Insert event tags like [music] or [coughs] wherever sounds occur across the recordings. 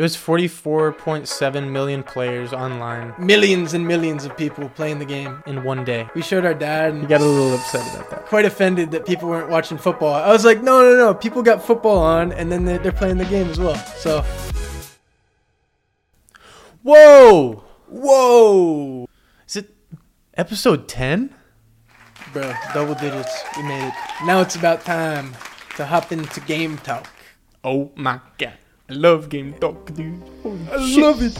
It was 44.7 million players online Millions and millions of people playing the game. in one day. We showed our dad and He got a little upset about that. quite offended that people weren't watching football. I was like, no, no, no. People got football on, and then they're, they're playing the game as well. So, Whoa! whoa, Is it episode 10? bro, double digits. We made it. Now it's about time to hop into game talk. Oh my god. I love Game Talk, dude. Holy I shit. love it.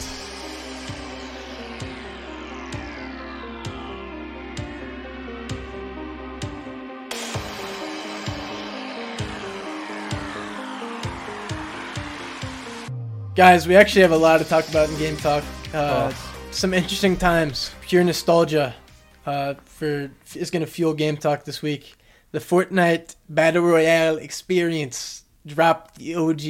Guys, we actually have a lot to talk about in Game Talk. Uh, Some interesting times, pure nostalgia. Uh, for is going to fuel Game Talk this week. The Fortnite Battle Royale experience dropped the OG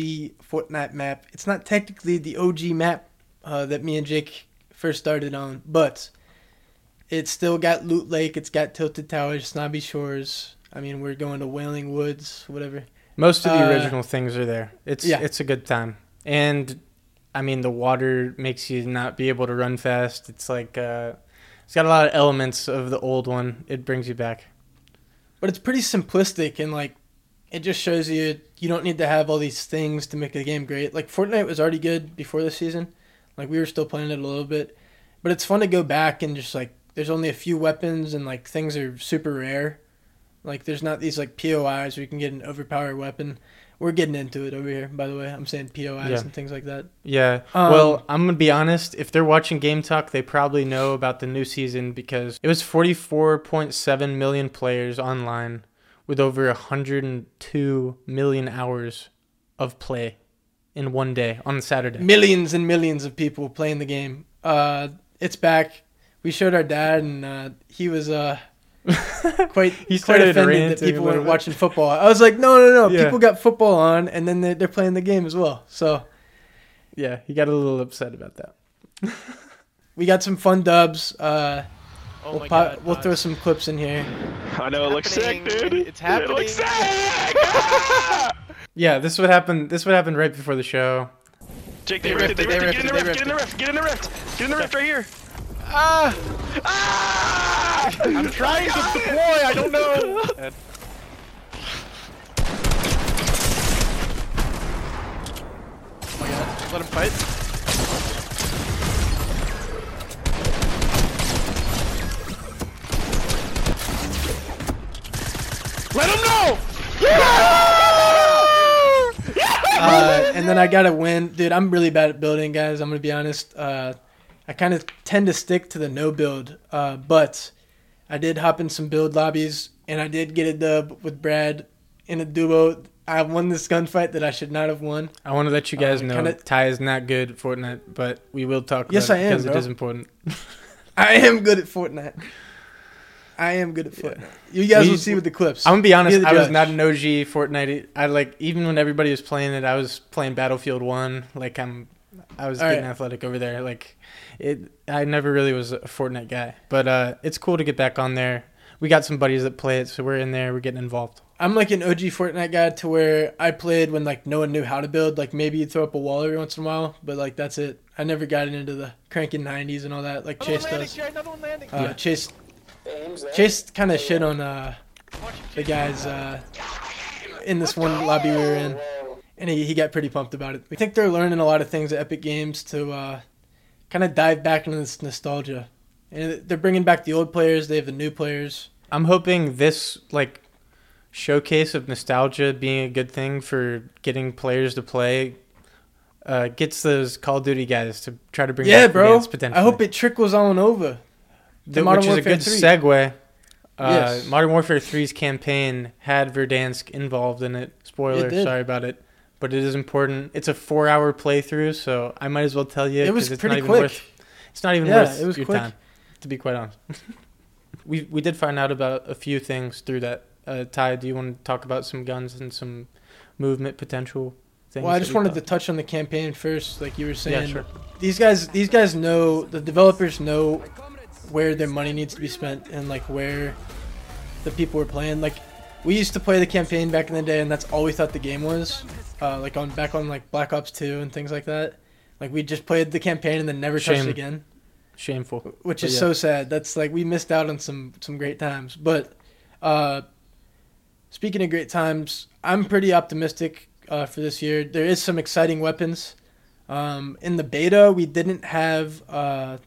Fortnite map. It's not technically the OG map uh, that me and Jake first started on, but it's still got Loot Lake. It's got Tilted Towers, Snobby Shores. I mean, we're going to Wailing Woods, whatever. Most of the Uh, original things are there. It's yeah. it's a good time. And I mean the water makes you not be able to run fast. It's like uh it's got a lot of elements of the old one. It brings you back. but it's pretty simplistic and like it just shows you you don't need to have all these things to make the game great. Like Fortnite was already good before the season. Like we were still playing it a little bit, but it's fun to go back and just like there's only a few weapons and like things are super rare. Like there's not these like POIs where you can get an overpowered weapon. We're getting into it over here, by the way. I'm saying POIs Yeah. and things like that. Yeah. Um, well, I'm gonna be honest. If they're watching Game Talk, they probably know about the new season because it was 44.7 million players online with over 102 million hours of play in one day on Saturday. Millions and millions of people playing the game. Uh, it's back. We showed our dad, and uh, he was uh, [laughs] quite He quite offended that people weren't watching football. I was like, no, no, no. Yeah. People got football on, and then they're, they're playing the game as well. So Yeah, he got a little upset about that. [laughs] we got some fun dubs. Uh, Oh we'll my pop- god. we'll throw some clips in here. I know it looks sick, dude. It's happening. It looks sick. Yeah, this would happen. This would happen right before the show. Jake, they They ripped it. They ripped it, ripped. Get in the they rift. Get in the rift. Get in the rift. Get in the rift right here. Ah! Ah! I'm trying to deploy. I don't know. Oh my god. Let him fight. Let him know. Uh, and then I got to win. Dude, I'm really bad at building, guys. I'm going to be honest. Uh, I kind of tend to stick to the no build, uh, but I did hop in some build lobbies, and I did get a dub with Brad in a duo. I won this gunfight that I should not have won. I want to let you guys Uh, know kinda- Ty is not good at Fortnite, but we will talk about Yes, it I am, because bro. it is important. [laughs] I am good at Fortnite. I am good at Fortnite. You guys We- will see with the clips. I'm gonna be honest. the I was judge. not an OG Fortnite. I like even when everybody was playing it, I was playing Battlefield One. Like I'm, I was All getting right. athletic over there. Like it, I never really was a Fortnite guy. But uh, it's cool to get back on there. We got some buddies that play it, so we're in there. We're getting involved. I'm like an OG Fortnite guy to where I played when like no one knew how to build. Like maybe you throw up a wall every once in a while, but like that's it. I never got into the cranking 90s and all that like Chase Another one landing, does. Jay, Another one landing. Uh, Chase Chase kind of shit on uh, the guys uh, in this one lobby we were in, and he, he got pretty pumped about it. I think they're learning a lot of things at Epic Games to uh, kind of dive back into this nostalgia. And they're bringing back the old players. They have the new players. I'm hoping this like showcase of nostalgia being a good thing for getting players to play. Uh, gets those Call of Duty guys to try to bring yeah, back bro. Potentially. I hope it trickles on over. To Th- Modern which is a good 3. segue. Uh, Yes. Modern Warfare 3's campaign had Verdansk involved in it. Spoiler, It sorry about it. But it is important. It's a four-hour playthrough, so I might as well tell you. It was it's pretty not even quick. Worth, it's not even Yeah, worth it was your quick. time, to be quite honest. [laughs] we we did find out about a few things through that. Uh, Ty, do you want to talk about some guns and some movement potential? Well, I just wanted to touch on the campaign first, like you were saying. Yeah, sure. These guys, these guys know the developers know where their money needs to be spent and like where the people were playing. Like we used to play the campaign back in the day, and that's all we thought the game was. Uh, like on back on like Black Ops Two and things like that. Like we just played the campaign and then never touched Shame. it again, Shameful. which is yeah. so sad. That's like we missed out on some some great times. But uh, speaking of great times, I'm pretty optimistic uh, for this year. There is some exciting weapons. Um, in the beta, we didn't have uh,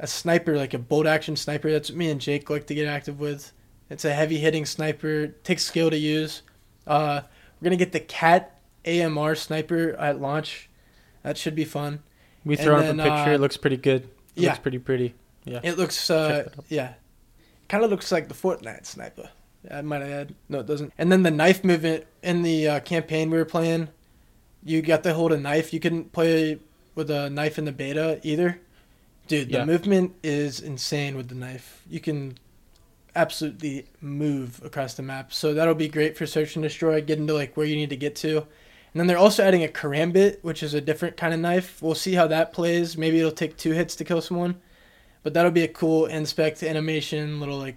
a sniper, like a bolt action sniper. That's what me and Jake like to get active with. It's a heavy hitting sniper. takes skill to use. Uh, we're gonna get the Cat AMR sniper at launch. That should be fun. We And throw up a picture. uh, it looks pretty good. It yeah. looks pretty pretty. Yeah. It looks, uh, yeah, kind of looks like the Fortnite sniper. I might add. No, it doesn't. And then the knife movement in the uh, campaign we were playing, you got to hold a knife. You couldn't play with a knife in the beta either. Dude, the Yeah. movement is insane with the knife. You can absolutely move across the map. So that'll be great for search and destroy, getting to like where you need to get to. And then they're also adding a karambit, which is a different kind of knife. We'll see how that plays. Maybe it'll take two hits to kill someone. But that'll be a cool inspect animation, little like,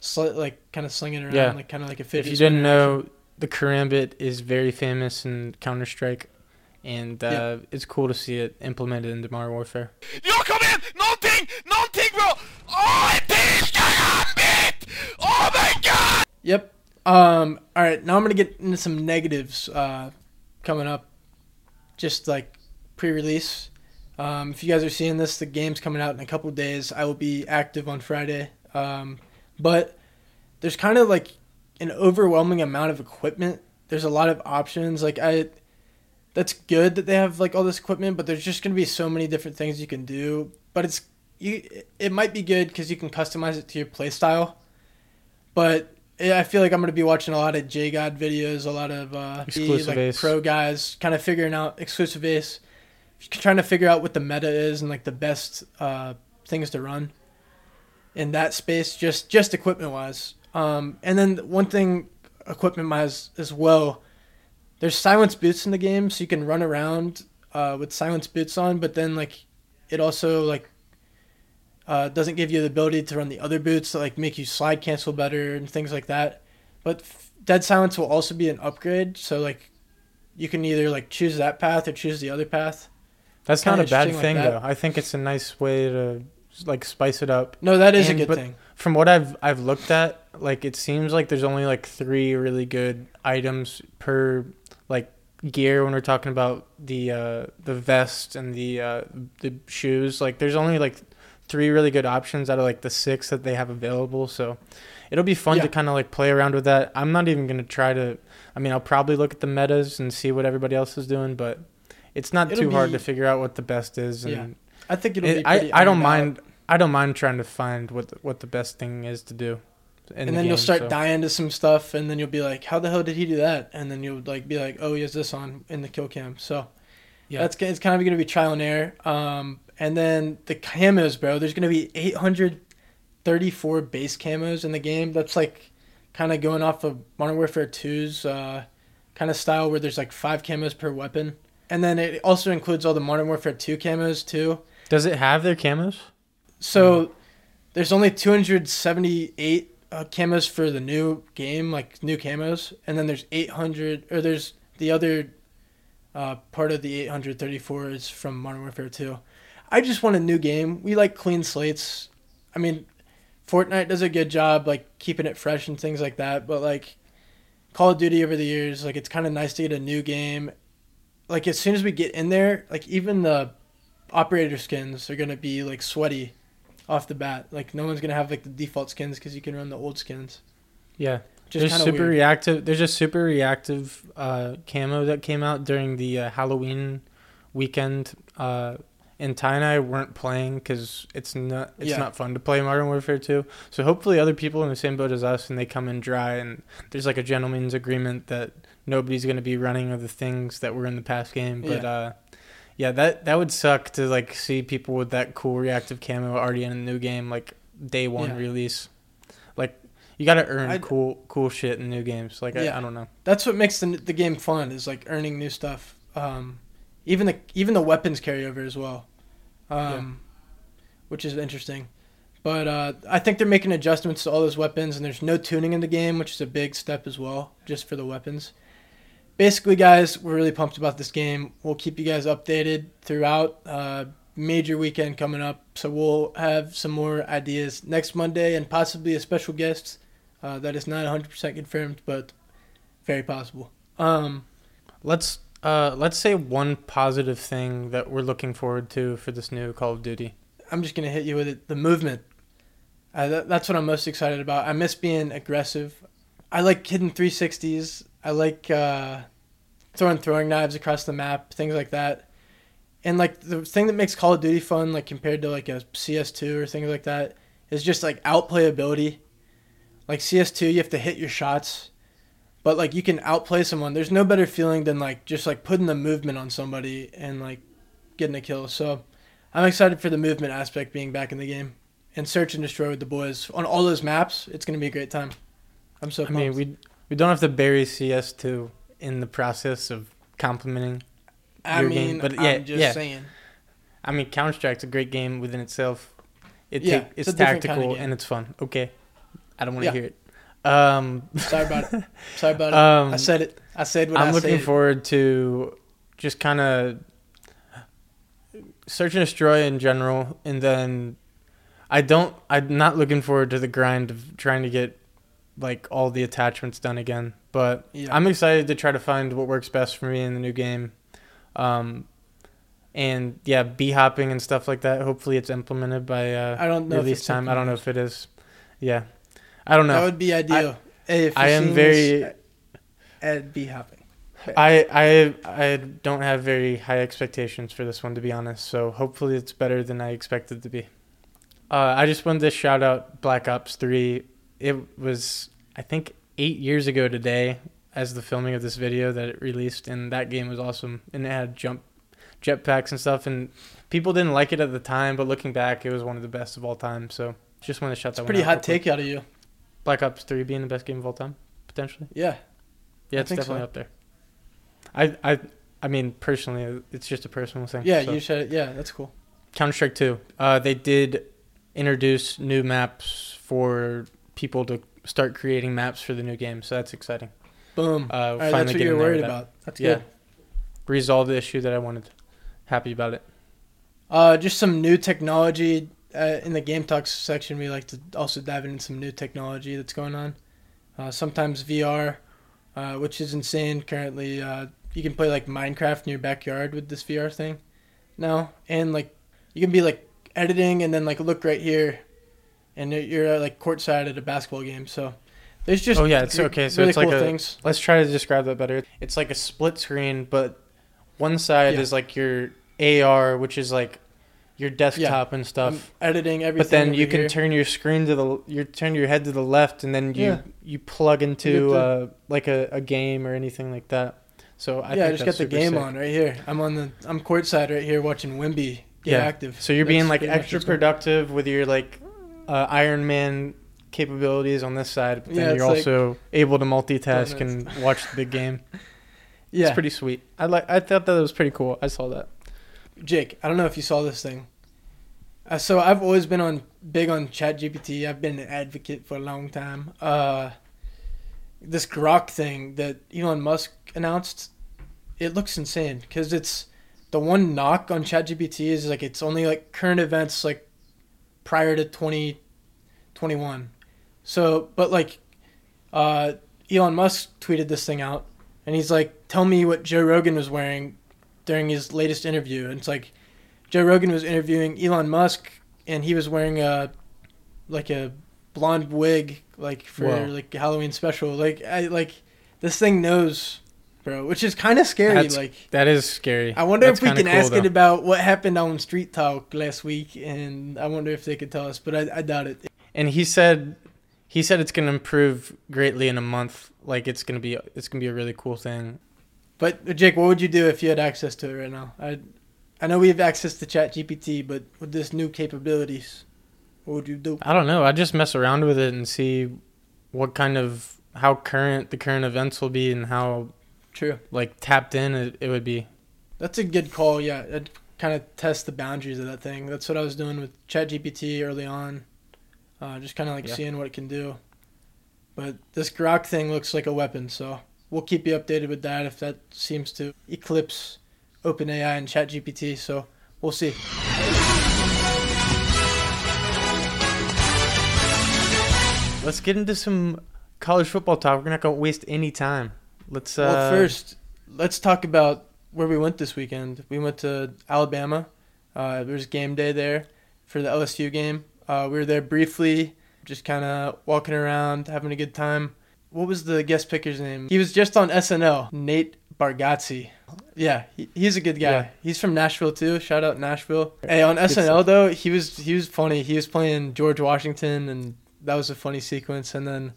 sl- like kind of slinging around, Yeah. like kind of like a fish. If you didn't spinner action. know, the Karambit is very famous in Counter Strike, and uh, Yeah. it's cool to see it implemented into Modern Warfare. Jag kom in! Någonting! Någonting bro! Åh, ett till karambit! Oh my god! Yep. Um. All right. Now I'm gonna get into some negatives uh, coming up. Just like pre-release. Um, if you guys are seeing this, the game's coming out in a couple days. I will be active on Friday. Um, but there's kind of like an overwhelming amount of equipment. There's a lot of options. Like I, that's good that they have like all this equipment, but there's just gonna be so many different things you can do. But it's you. It might be good because you can customize it to your playstyle. But yeah, I feel like I'm gonna be watching a lot of JGOD videos, a lot of uh, the, Exclusive like pro guys, kind of figuring out XclusiveAce, trying to figure out what the meta is and like the best uh, things to run in that space, just just equipment wise. Um, and then one thing, equipment wise as well, there's silence boots in the game, so you can run around uh, with silence boots on, but then like it also like uh, doesn't give you the ability to run the other boots that like make you slide cancel better and things like that. But f- Dead Silence will also be an upgrade, so like you can either like choose that path or choose the other path. That's not a bad thing like though. I think it's a nice way to like spice it up. No, that is And- a good thing. From what I've I've looked at, like it seems like there's only like three really good items per gear when we're talking about the uh the vest and the uh the shoes. Like there's only like three really good options out of like the six that they have available. So it'll be fun Yeah. to kind of like play around with that. I'm not even gonna try to. I mean, I'll probably look at the metas and see what everybody else is doing, but it's not It'll too hard to figure out what the best is. And Yeah. I think it'll it- be. I I don't out. mind. I don't mind trying to find what the, what the best thing is to do. And the then you'll start so. dying to some stuff, and then you'll be like, "How the hell did he do that?" And then you'll like be like, "Oh, he has this on in the kill cam." So Yeah. that's it's kind of going to be trial and error. Um, and then the camos, bro. There's going to be 834 base camos in the game. That's like kind of going off of Modern Warfare 2's uh, kind of style, where there's like five camos per weapon. And then it also includes all the Modern Warfare 2 camos too. Does it have their camos? So there's only 278 uh, camos for the new game, like new camos, and then there's 800, or there's the other uh, part of the 834 is from Modern Warfare 2. I just want a new game. We like clean slates. I mean, Fortnite does a good job like keeping it fresh and things like that, but like Call of Duty over the years, like it's kind of nice to get a new game. Like as soon as we get in there, like even the operator skins are gonna be like sweaty off the bat. Like no one's gonna have like the default skins because you can run the old skins. Yeah. Just there's super weird. reactive. There's a super reactive uh, camo that came out during the uh, Halloween weekend. Uh, and Ty and I weren't playing because it's not it's Yeah. not fun to play Modern Warfare 2. So hopefully other people in the same boat as us and they come in dry and there's like a gentleman's agreement that nobody's going to be running of the things that were in the past game. But Yeah. Yeah, that that would suck to like see people with that cool reactive camo already in a new game like day one Yeah. release. Like you got to earn I'd- cool cool shit in new games. Like Yeah. I, I don't know. That's what makes the the game fun is like earning new stuff. Um, even the even the weapons carry over as well, um, which is interesting. But uh, I think they're making adjustments to all those weapons, and there's no tuning in the game, which is a big step as well, just for the weapons. Basically, guys, we're really pumped about this game. We'll keep you guys updated throughout. Uh, major weekend coming up, so we'll have some more ideas next Monday and possibly a special guest. Uh, that is not 100% confirmed, but very possible. Um, Let's uh let's say one positive thing that we're looking forward to for this new Call of Duty. I'm just gonna hit you with it. The movement. Uh, that, that's what I'm most excited about. I miss being aggressive. I like hitting 360s. I like uh, throwing throwing knives across the map, things like that. And like the thing that makes Call of Duty fun, like compared to like a CS2 or things like that, is just like outplayability. Like CS2, you have to hit your shots, but like you can outplay someone. There's no better feeling than like just like putting the movement on somebody and like getting a kill. So I'm excited for the movement aspect being back in the game and search and destroy with the boys on all those maps. It's gonna be a great time. I'm so. I mean, we we don't have to bury CS2 in the process of complimenting. I your mean, game, but I'm yeah, just yeah. saying. I mean, Counter Strike's a great game within itself. It Yeah, take, it's it's a different kinda tactical and it's fun. Okay, I don't want to Yeah. hear it. Um, Sorry about it. [laughs] Sorry about it. Um, I said it. I said what I I'm looking said. forward to just kind of search and destroy in general, and then I don't. I'm not looking forward to the grind of trying to get like all the attachments done again. But Yeah. I'm excited to try to find what works best for me in the new game. Um, and yeah, b hopping and stuff like that. Hopefully, it's implemented by uh, I don't know. if release time. I don't know if it is. Yeah, I don't know. That would be ideal. Hey, if I am very- this, I'd be happy. I I I don't have very high expectations for this one to be honest. So hopefully it's better than I expected to be. Uh, I just wanted to shout out Black Ops Three. It was I think eight years ago today as the filming of this video that it released, and that game was awesome. And it had jump jetpacks and stuff, and people didn't like it at the time, but looking back, it was one of the best of all time. So just want to shout It's that pretty hot quick. take out of you. Black Ops Three being the best game of all time, potentially. Yeah. Yeah, it's definitely so. up there. I I I mean personally, it's just a personal thing. Yeah, so. you said it. Yeah, that's cool. Counter Strike Two. Uh, they did introduce new maps for people to start creating maps for the new game, so that's exciting. Boom. Uh, All right, that's what you're worried that. about. That's Yeah. good. Resolve the issue that I wanted. Happy about it. Uh, just some new technology uh, in the game talks section. We like to also dive into some new technology that's going on. Uh, sometimes VR, uh, which is insane. Currently, uh, you can play like Minecraft in your backyard with this VR thing now, and like you can be like editing and then like look right here, and you're- uh, like courtside at a basketball game. So there's just Oh, yeah, it's okay. So really it's like cool a- things. Let's try to describe that better. It's like a split screen, but one side Yeah. is like your AR, which is like your desktop and stuff. I'm editing everything. But then you can here. turn your screen to the you turn your head to the left, and then you Yeah. you plug into uh, like a, a game or anything like that. So I yeah, I just got the game sick. on right here. I'm on the I'm courtside right here watching Wemby get Yeah. active. So you're That's being like extra productive with your like uh, Iron Man capabilities on this side, but then Yeah, you're like- also able to multitask and watch the big game. [laughs] Yeah, It's pretty sweet. I like. I thought that was pretty cool. I saw that. Jake, I don't know if you saw this thing. Uh, so I've always been on big on ChatGPT. I've been an advocate for a long time. Uh, this Grok thing that Elon Musk announced, it looks insane because it's the one knock on ChatGPT is like it's only like current events like prior to 2021. So, but like uh, Elon Musk tweeted this thing out and he's like, "Tell me what Joe Rogan was wearing during his latest interview." And it's like Joe Rogan was interviewing Elon Musk, and he was wearing a like a blonde wig, like for Whoa. like a Halloween special. Like I like this thing knows, bro, which is kind of scary. That's like That is scary. I wonder That's if we can cool, ask it about what happened on Streit Talk last week, and I wonder if they could tell us, but I, I doubt it. And he said, he said it's gonna improve greatly in a month. Like it's gonna be, it's gonna be a really cool thing. But Jake, what would you do if you had access to it right now? I, I know we have access to Chat GPT, but with this new capabilities, what would you do? I don't know. I just mess around with it and see what kind of how current the current events will be and how True. like tapped in it, it would be. That's a good call. Yeah, I'd kind of test the boundaries of that thing. That's what I was doing with ChatGPT early on. Uh, just kind of like Yeah. seeing what it can do. But this Grok thing looks like a weapon, so we'll keep you updated with that if that seems to eclipse OpenAI and ChatGPT. So we'll see. Let's get into some college football talk. We're not gonna waste any time. Let's. Uh, well, first, let's talk about where we went this weekend. We went to Alabama. Uh, there was game day there for the LSU game. Uh, we were there briefly, just kind of walking around, having a good time. What was the guest picker's name? He was just on SNL. Nate Bargatze. Yeah, he, he's a good guy. Yeah. He's from Nashville too. Shout out Nashville. Hey, on SNL stuff. though, he was he was funny. He was playing George Washington, and that was a funny sequence. And then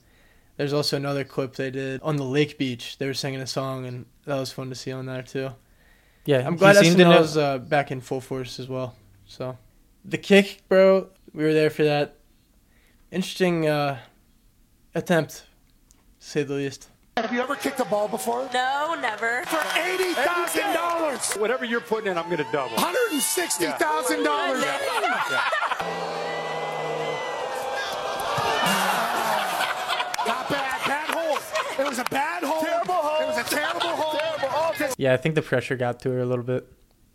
there's also another clip they did on the lake beach. They were singing a song, and that was fun to see on there too. yeah, I'm glad seemed to know- SNL's uh, back in full force as well. So the kick, bro, we were there for that. Interesting uh, attempt, to say the least. Have you ever kicked a ball before? No, never. For eighty thousand dollars, Whatever you're putting in, I'm going to double. hundred and sixty thousand dollars. Was a bad hole. Terrible hole. It was a terrible hole. Terrible hole. Yeah, I think the pressure got to her a little bit.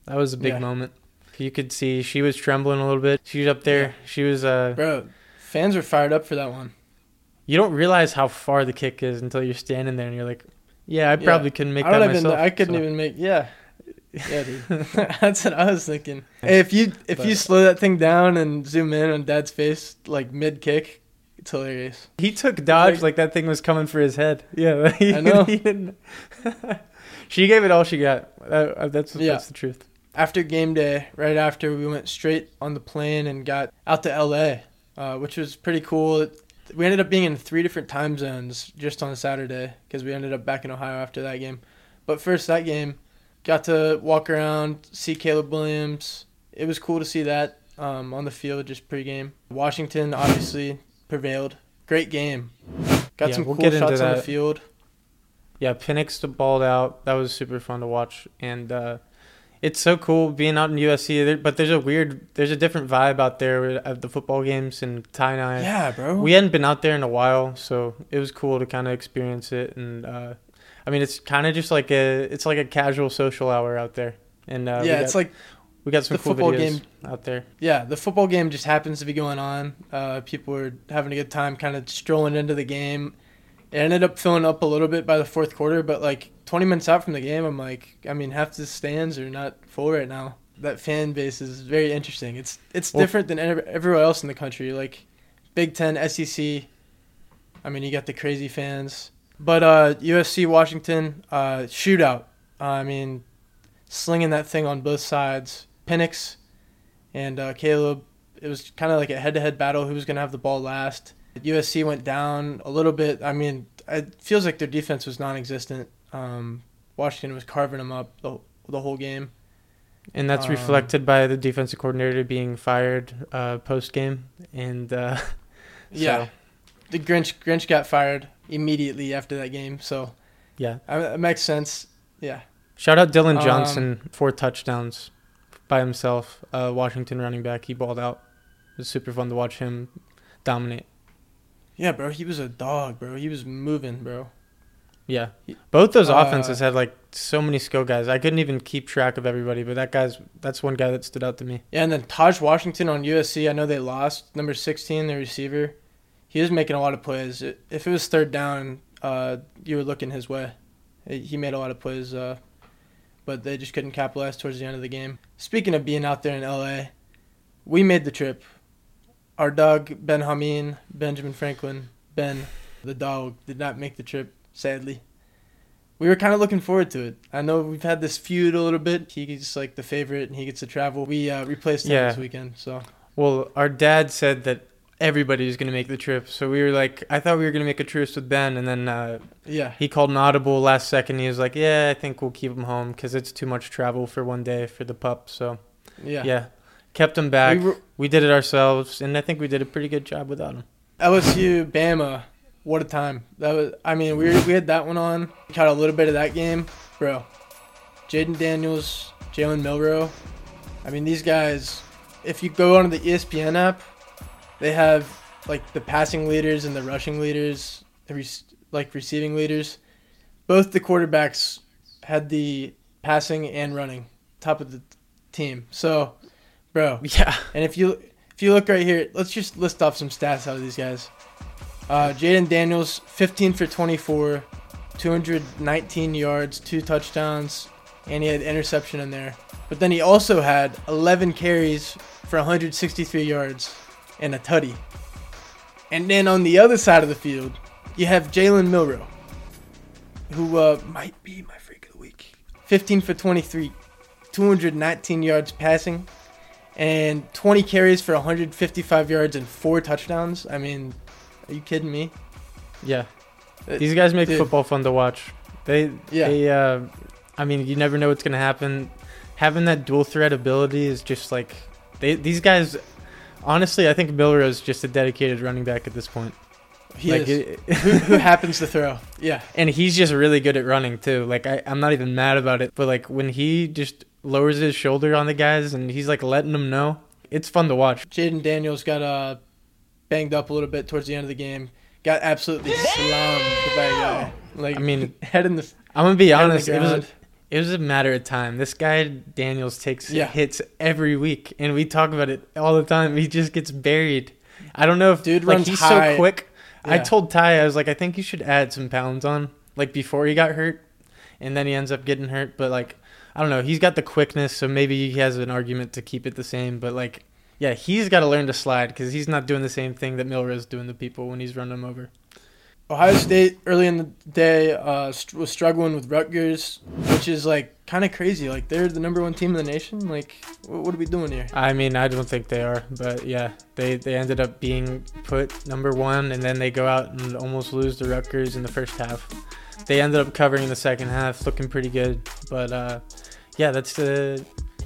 That was a big Yeah. moment. You could see she was trembling a little bit. She was up there. She was. Uh, Bro, fans were fired up for that one. you don't realize how far the kick is until you're standing there and you're like, yeah, I Yeah. probably couldn't make I that don't even. myself. I couldn't so. even make. Yeah, yeah, dude. [laughs] [laughs] That's what I was thinking. Hey, if you if you But- slow that thing down and zoom in on Dad's face like mid kick, it's hilarious. He took dodge Like- like that thing was coming for his head. [laughs] Yeah, he, I know. he didn't. [laughs] she gave it all she got. Uh, uh, that's Yeah. that's the truth. after game day, right after we went straight on the plane and got out to LA, uh, which was pretty cool. We ended up being in three different time zones just on Saturday because we ended up back in Ohio after that game. But first, that game, got to walk around, see Caleb Williams. It was cool to see that um, on the field just pregame. Washington obviously prevailed. Great game. Got Yeah, some we'll cool shots on the field. Yeah, Penix balled out. That was super fun to watch, and uh, it's so cool being out in USC. But there's a weird, there's a different vibe out there at the football games and tie I. Yeah, bro. We hadn't been out there in a while, so it was cool to kind of experience it. And uh, I mean, it's kind of just like a, it's like a casual social hour out there. And uh, yeah, got- it's like we got some the cool football videos game. out there. yeah, the football game just happens to be going on. Uh, people were having a good time, kind of strolling into the game. It ended up filling up a little bit by the fourth quarter, but like 20 minutes out from the game, I'm like, I mean, half the stands are not full right now. That fan base is very interesting. It's it's Well- different than everywhere else in the country. Like Big Ten, SEC. I mean, you got the crazy fans, but uh, USC Washington uh, shootout. I mean, slinging that thing on both sides. Penix and uh, Caleb. It was kind of like a head-to-head battle. Who was going to have the ball last? USC went down a little bit. I mean, it feels like their defense was non-existent. Um, Washington was carving them up the, the whole game. And that's Um, reflected by the defensive coordinator being fired uh, post game. And uh, [laughs] Yeah, the Grinch Grinch got fired immediately after that game. So yeah. uh, it makes sense. Yeah, Shout out Dillon Um, Johnson, four touchdowns by himself. Uh, Washington running back. He balled out. It was super fun to watch him dominate. yeah, bro. He was a dog, bro. He was moving, bro. Yeah. Both those Uh, offenses had like so many skill guys. I couldn't even keep track of everybody, but that guy's that's one guy that stood out to me. Yeah, and then Tahj Washington on USC. I know they lost number sixteen, the receiver. He was making a lot of plays. If it was third down, uh, you were looking his way. He he made a lot of plays, uh, but they just couldn't capitalize towards the end of the game. Speaking of being out there in LA, we made the trip. Our dog Ben Hameen, Benjamin Franklin, Ben, the dog, did not make the trip. Sadly, we were kind of looking forward to it. I know we've had this feud a little bit. He's like the favorite, and he gets to travel. We uh, replaced him Yeah. this weekend, so Well, our dad said that everybody was going to make the trip, so we were like, I thought we were going to make a truce with Ben, and then uh, yeah, he called an audible last second. He was like, Yeah, I think we'll keep him home because it's too much travel for one day for the pup. So yeah. yeah, kept him back. We were- we did it ourselves, and I think we did a pretty good job without him. LSU, Bama, what a time! That was. I mean, we we had that one on. Caught a little bit of that game, bro. Jayden Daniels, Jalen Milroe. I mean, these guys. If you go onto the ESPN app, they have like the passing leaders and the rushing leaders, the like receiving leaders. both the quarterbacks had the passing and running top of the team. So, bro, [laughs] Yeah. and if you if you look right here, let's just list off some stats out of these guys. Uh, Jayden Daniels, 15 for 24, 219 yards, two touchdowns, and he had interception in there. But then he also had 11 carries for 163 yards and a tutty. And then on the other side of the field, you have Jalen Milroe, who uh, might be my freak of the week. 15 for 23, 219 yards passing, and 20 carries for 155 yards and four touchdowns. I mean, are you kidding me? Yeah. Uh, These guys make dude. football fun to watch. They, Yeah. they, uh, I mean, you never know what's gonna happen. Having that dual threat ability is just like they. These guys, honestly, I think Milroe is just a dedicated running back at this point. He Like, is. it- [laughs] who, who happens to throw? [laughs] Yeah. and he's just really good at running too. Like I, I'm not even mad about it, but like when he just lowers his shoulder on the guys and he's like letting them know, it's fun to watch. Jayden Daniels got uh, banged up a little bit towards the end of the game. Got absolutely slammed by a guy. Like I mean, [laughs] head in the I'm gonna be head in the honest. It was ground. It was a matter of time. This guy Daniels takes Yeah. hits every week, and we talk about it all the time. He just gets buried. I don't know if Dude like runs he's high. so quick. I told Ty I was like, I think you should add some pounds on, like before he got hurt, and then he ends up getting hurt. But like, I don't know. He's got the quickness, so maybe he has an argument to keep it the same. But like, yeah, he's got to learn to slide because he's not doing the same thing that Milroe's doing to people when he's running them over. Ohio State early in the day uh, st- was struggling with Rutgers, which is like kind of crazy. Like they're the number one team in the nation. Like, wh- what are we doing here? I mean, I don't think they are, but yeah, they they ended up being put number one, and then they go out and almost lose to Rutgers in the first half. They ended up covering the second half, looking pretty good, but uh, yeah, that's uh,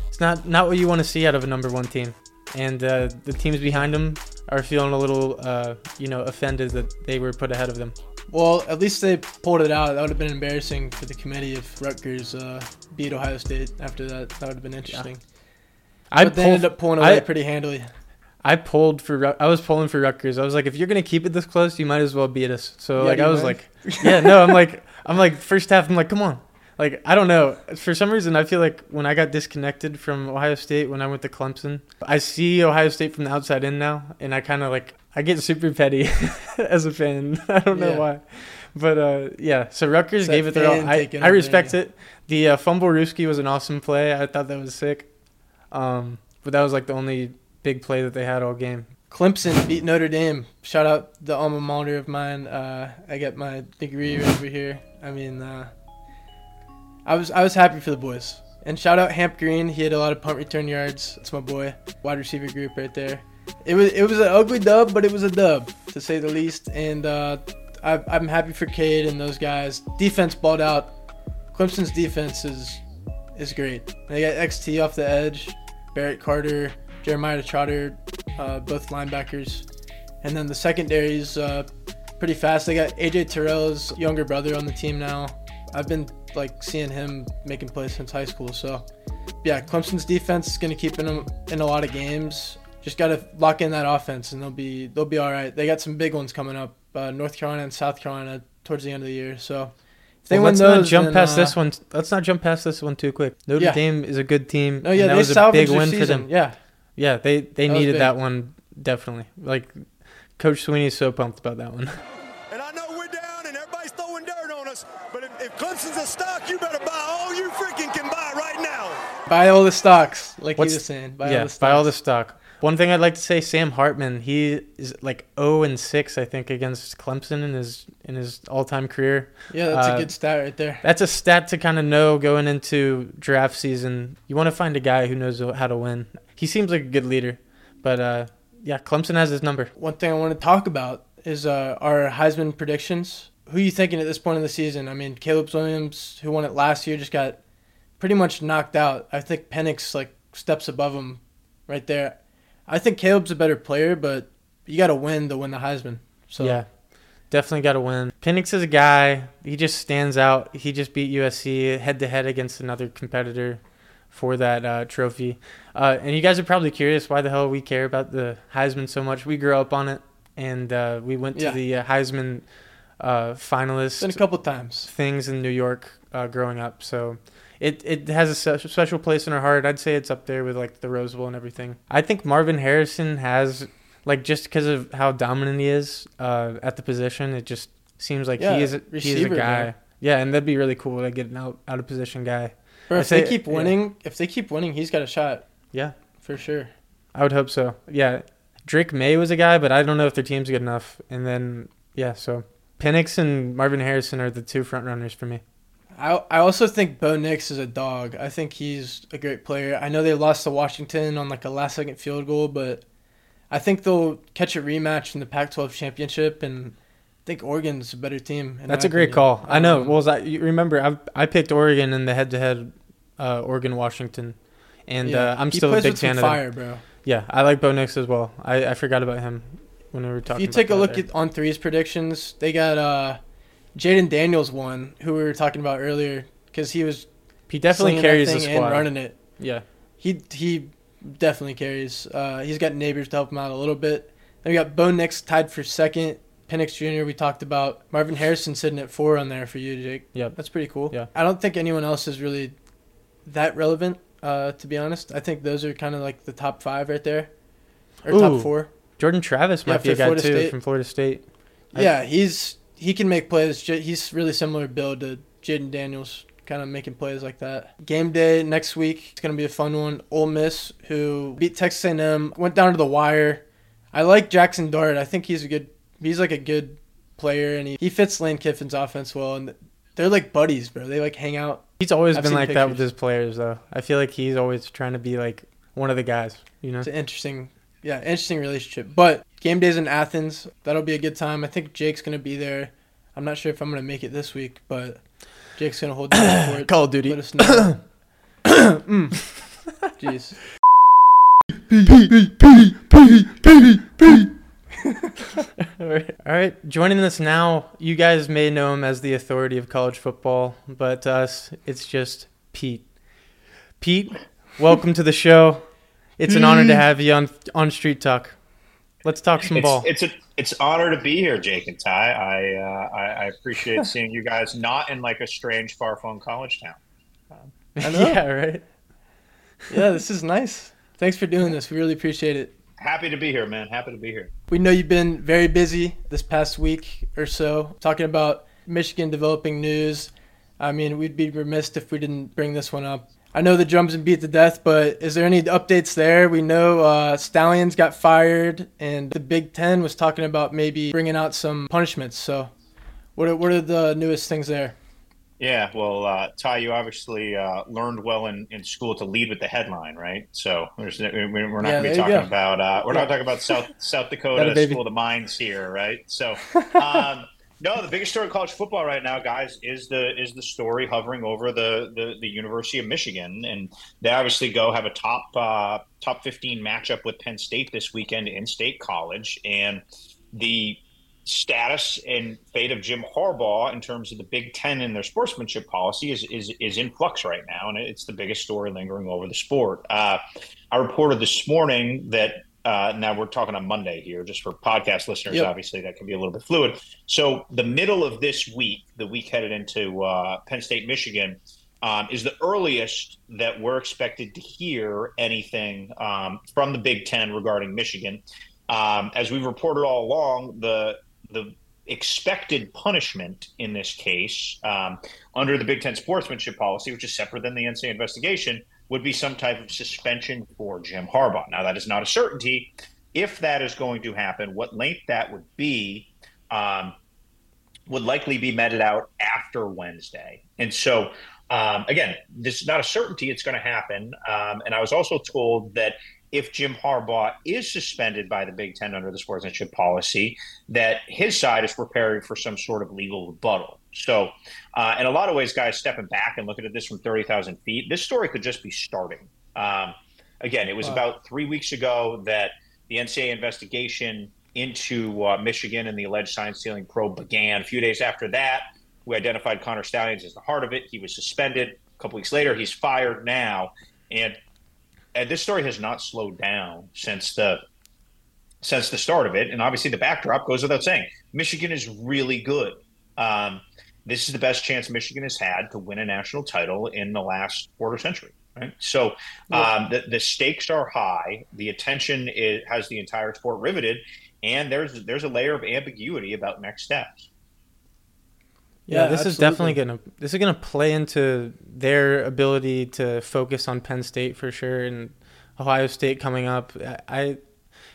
it's not not what you want to see out of a number one team, and uh, the teams behind them are feeling a little uh, you know offended that they were put ahead of them. Well, at least they pulled it out. That would have been embarrassing for the committee if Rutgers uh, beat Ohio State after that. That would have been interesting. I but they pulled- ended up pulling away I- pretty handily. I pulled for I was pulling for Rutgers. I was like, if you're gonna keep it this close, you might as well beat us. So Yeah, like I was might. like, yeah, no, I'm like I'm like first half. I'm like, come on. Like I don't know. For some reason, I feel like when I got disconnected from Ohio State when I went to Clemson, I see Ohio State from the outside in now, and I kind of like I get super petty [laughs] as a fan. [laughs] I don't know Yeah. why, but uh, yeah. So Rutgers It's gave it their all. I, I respect it. The uh, fumble Ruski was an awesome play. I thought that was sick. Um, but that was like the only big play that they had all game. Clemson beat Notre Dame. Shout out the alma mater of mine. Uh, I got my degree over here. I mean, uh, I was I was happy for the boys. And shout out Hamp Greene. He had a lot of punt return yards. That's my boy. Wide receiver group right there. It was it was an ugly dub, but it was a dub to say the least. And uh, I, I'm happy for Cade and those guys. Defense balled out. Clemson's defense is is great. They got XT off the edge, Barrett Carter, Jeremiah Trotter, uh, both linebackers, and then the secondary's uh, pretty fast. They got AJ Terrell's younger brother on the team now. I've been like seeing him making plays since high school. So yeah, Clemson's defense is gonna keep them in a lot of games. Just gotta lock in that offense, and they'll be they'll be all right. They got some big ones coming up, uh, North Carolina and South Carolina towards the end of the year. So if they Well, win let's those, not jump then, past uh, this one. Let's not jump past this one too quick. Notre Yeah. Dame is a good team. Oh yeah, that was a big win season. for them. Yeah, Yeah, they they That needed that one definitely. Like Coach Swinney's so pumped about that one. [laughs] Clemson's a stock, you better buy all you freaking can buy right now. buy all the stocks, like What's- he was saying. Buy yeah, all the stocks. buy all the stock. One thing I'd like to say, Sam Hartman, he is like 0 and 6, I think, against Clemson in his in his all time career. Yeah, that's uh, a good stat right there. That's a stat to kind of know going into draft season. You want to find a guy who knows how to win. He seems like a good leader, but uh, yeah, Clemson has his number. One thing I want to talk about is uh, our Heisman predictions. Who are you thinking at this point in the season? I mean, Caleb Williams, who won it last year, just got pretty much knocked out. I think Penix like steps above him right there. I think Caleb's a better player, but you got to win to win the Heisman. So yeah, definitely got to win. Penix is a guy. He just stands out. He just beat USC head to head against another competitor for that uh, trophy. Uh, and you guys are probably curious why the hell we care about the Heisman so much. We grew up on it, and uh, we went to Yeah. the uh, Heisman uh, finalist. Been a couple times. things in New York uh, growing up. So it it has a special place in our heart. I'd say it's up there with like the Rose Bowl and everything. I think Marvin Harrison has like just because of how dominant he is uh, at the position, it just seems like Yeah, he is a, he is a receiver, guy. man. Yeah, and that'd be really cool to get an out out of position guy. I if they say- keep yeah. winning, if they keep winning, he's got a shot Yeah, for sure. I would hope so. Yeah, Drake Maye was a guy, but I don't know if their team's good enough. And then yeah, so Penix and Marvin Harrison are the two front runners for me. I I also think Bo Nix is a dog. I think he's a great player. I know they lost to Washington on like a last second field goal, but I think they'll catch a rematch in the Pac-12 championship, and I think Oregon's a better team. That's a great opinion. call. I know. Um, Well, I, you remember I I picked Oregon in the head-to-head uh, Oregon Washington, and yeah, uh, I'm still a big fan of fire, bro. Yeah, I like Bo Nix as well. I, I forgot about him when we were If you take a look at On3's predictions, they got uh, Jayden Daniels one, who we were talking about earlier, because he was he definitely carries the squad. running it. Yeah, He he definitely carries. Uh, he's got Nabers to help him out a little bit. Then we got Bo Nix tied for second. Penix Jr. We talked about Marvin Harrison sitting at four on there for you, Jake. Yeah, that's pretty cool. Yeah. I don't think anyone else is really that relevant. Uh, to be honest, I think those are kind of like the top five right there, or Ooh. top four. Jordan Travis Yeah, might be a guy Florida too State. from Florida State. I- Yeah, he's he can make plays. He's really similar build to Jayden Daniels, kind of making plays like that. Game day next week. It's gonna be a fun one. Ole Miss, who beat Texas A&M, went down to the wire. I like Jackson Dart. I think he's a good. He's like a good player, and he, he fits Lane Kiffin's offense well. And they're like buddies, bro. They like hang out. He's always I've been like that with his players, though. I feel like he's always trying to be like one of the guys. You know. It's an interesting, yeah, interesting relationship. But game days in Athens. That'll be a good time. I think Jake's gonna be there. I'm not sure if I'm gonna make it this week, but Jake's gonna hold down for it. Call of Duty. Let us know. [coughs] Mm. Jeez. All right, joining us now, you guys may know him as the authority of college football, but to us, it's just Pete. Pete, welcome to the show. It's an honor to have you on on Streit Talk. Let's talk some it's, ball. It's a it's an honor to be here, Jake and Ty. I uh, I, I appreciate [laughs] seeing you guys not in like a strange, far flung college town. I [laughs] know. yeah, right. Yeah, this is nice. Thanks for doing this. We really appreciate it. Happy to be here, man. Happy to be here. We know you've been very busy this past week or so talking about Michigan developing news. I mean, we'd be remiss if we didn't bring this one up. I know the drums and beat to death, but is there any updates there? We know uh, Stalions got fired, and the Big Ten was talking about maybe bringing out some punishments. So, what are, what are the newest things there? Yeah, well, uh, Ty, you obviously uh, learned well in, in school to lead with the headline, right? So there's, we're we're not going to be talking about uh, we're not talking about [laughs] South South Dakota That a baby. School of the Mines here, right? So [laughs] um, no, the biggest story in college football right now, guys, is the is the story hovering over the the, the University of Michigan, and they obviously go have a top uh, top 15 matchup with Penn State this weekend in State College, and the status and fate of Jim Harbaugh in terms of the Big Ten and their sportsmanship policy is is, is in flux right now, and it's the biggest story lingering over the sport. Uh, I reported this morning that. Uh, now we're talking on Monday here, just for podcast listeners. Yep. Obviously, that can be a little bit fluid. So, the middle of this week, the week headed into uh, Penn State, Michigan, um, is the earliest that we're expected to hear anything um, from the Big Ten regarding Michigan. Um, as we've reported all along, the the expected punishment in this case um, under the Big Ten sportsmanship policy, which is separate than the NCAA investigation, would be some type of suspension for Jim Harbaugh. Now, that is not a certainty. If that is going to happen, what length that would be um, would likely be meted out after Wednesday. And so, um, again, this is not a certainty it's going to happen. Um, and I was also told that if Jim Harbaugh is suspended by the Big Ten under the sportsmanship policy, that his side is preparing for some sort of legal rebuttal. So, uh, in a lot of ways, guys, stepping back and looking at this from 30,000 feet, this story could just be starting. Um, again, it was Wow. about three weeks ago that the NCAA investigation into uh, Michigan and the alleged sign stealing probe began. A few days after that, we identified Connor Stalions as the heart of it. He was suspended. A couple weeks later, he's fired now. And and this story has not slowed down since the since the start of it. And obviously, the backdrop goes without saying. Michigan is really good. Um, this is the best chance Michigan has had to win a national title in the last quarter century. Right. So um, the, the stakes are high. The attention is, has the entire sport riveted, and there's there's a layer of ambiguity about next steps. Yeah, this is definitely gonna this is gonna play into their ability to focus on Penn State for sure, and Ohio State coming up. I, I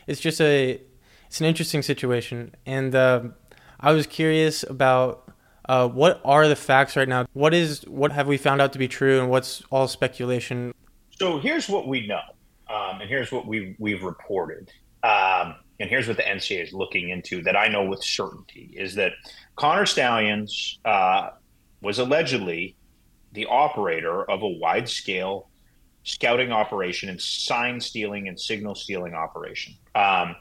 it's just a it's an interesting situation, and um I was curious about uh, what are the facts right now. What is what have we found out to be true, and what's all speculation? So here's what we know, um, and here's what we've we've reported, um, and here's what the NCAA is looking into that I know with certainty is that Connor Stalions uh, was allegedly the operator of a wide scale scouting operation and sign stealing and signal stealing operation. Um,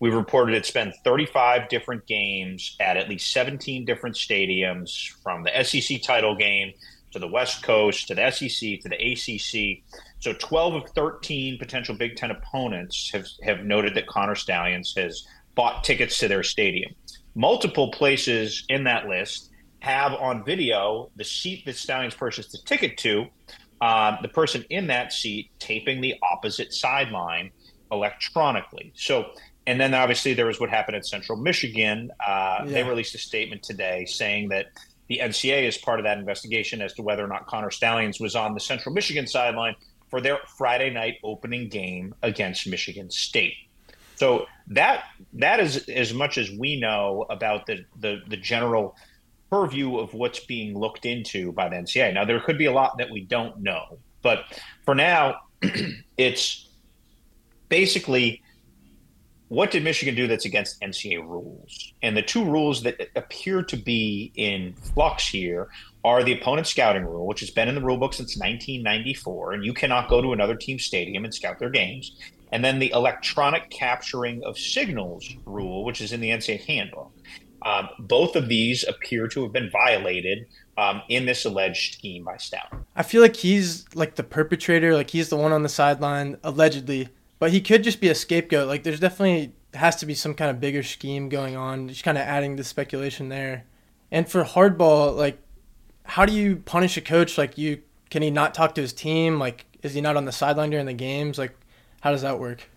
We've reported it's been 35 different games at at least 17 different stadiums, from the SEC title game to the West Coast to the SEC to the ACC. So 12 of 13 potential Big Ten opponents have, have noted that Connor Stalions has bought tickets to their stadium. Multiple places in that list have on video the seat that Stalions purchased the ticket to, um, the person in that seat taping the opposite sideline electronically. So and then obviously there was what happened at Central Michigan. Uh, They released a statement today saying that the NCAA is part of that investigation as to whether or not Connor Stalions was on the Central Michigan sideline for their Friday night opening game against Michigan State. So that that is as much as we know about the the, the general purview of what's being looked into by the NCAA. Now there could be a lot that we don't know, but for now, [clears throat] it's basically what did Michigan do that's against NCAA rules? And the two rules that appear to be in flux here are the opponent scouting rule, which has been in the rule book since 1994, and you cannot go to another team's stadium and scout their games. And then the electronic capturing of signals rule, which is in the NCAA handbook. Um, both of these appear to have been violated um, in this alleged scheme by Stout. I feel like he's like the perpetrator, like he's the one on the sideline allegedly, but he could just be a scapegoat. Like there's definitely has to be some kind of bigger scheme going on. Just kind of adding the speculation there. And for Harbaugh, like how do you punish a coach? Like you can he not talk to his team? Like is he not on the sideline during the games? Like how does that work?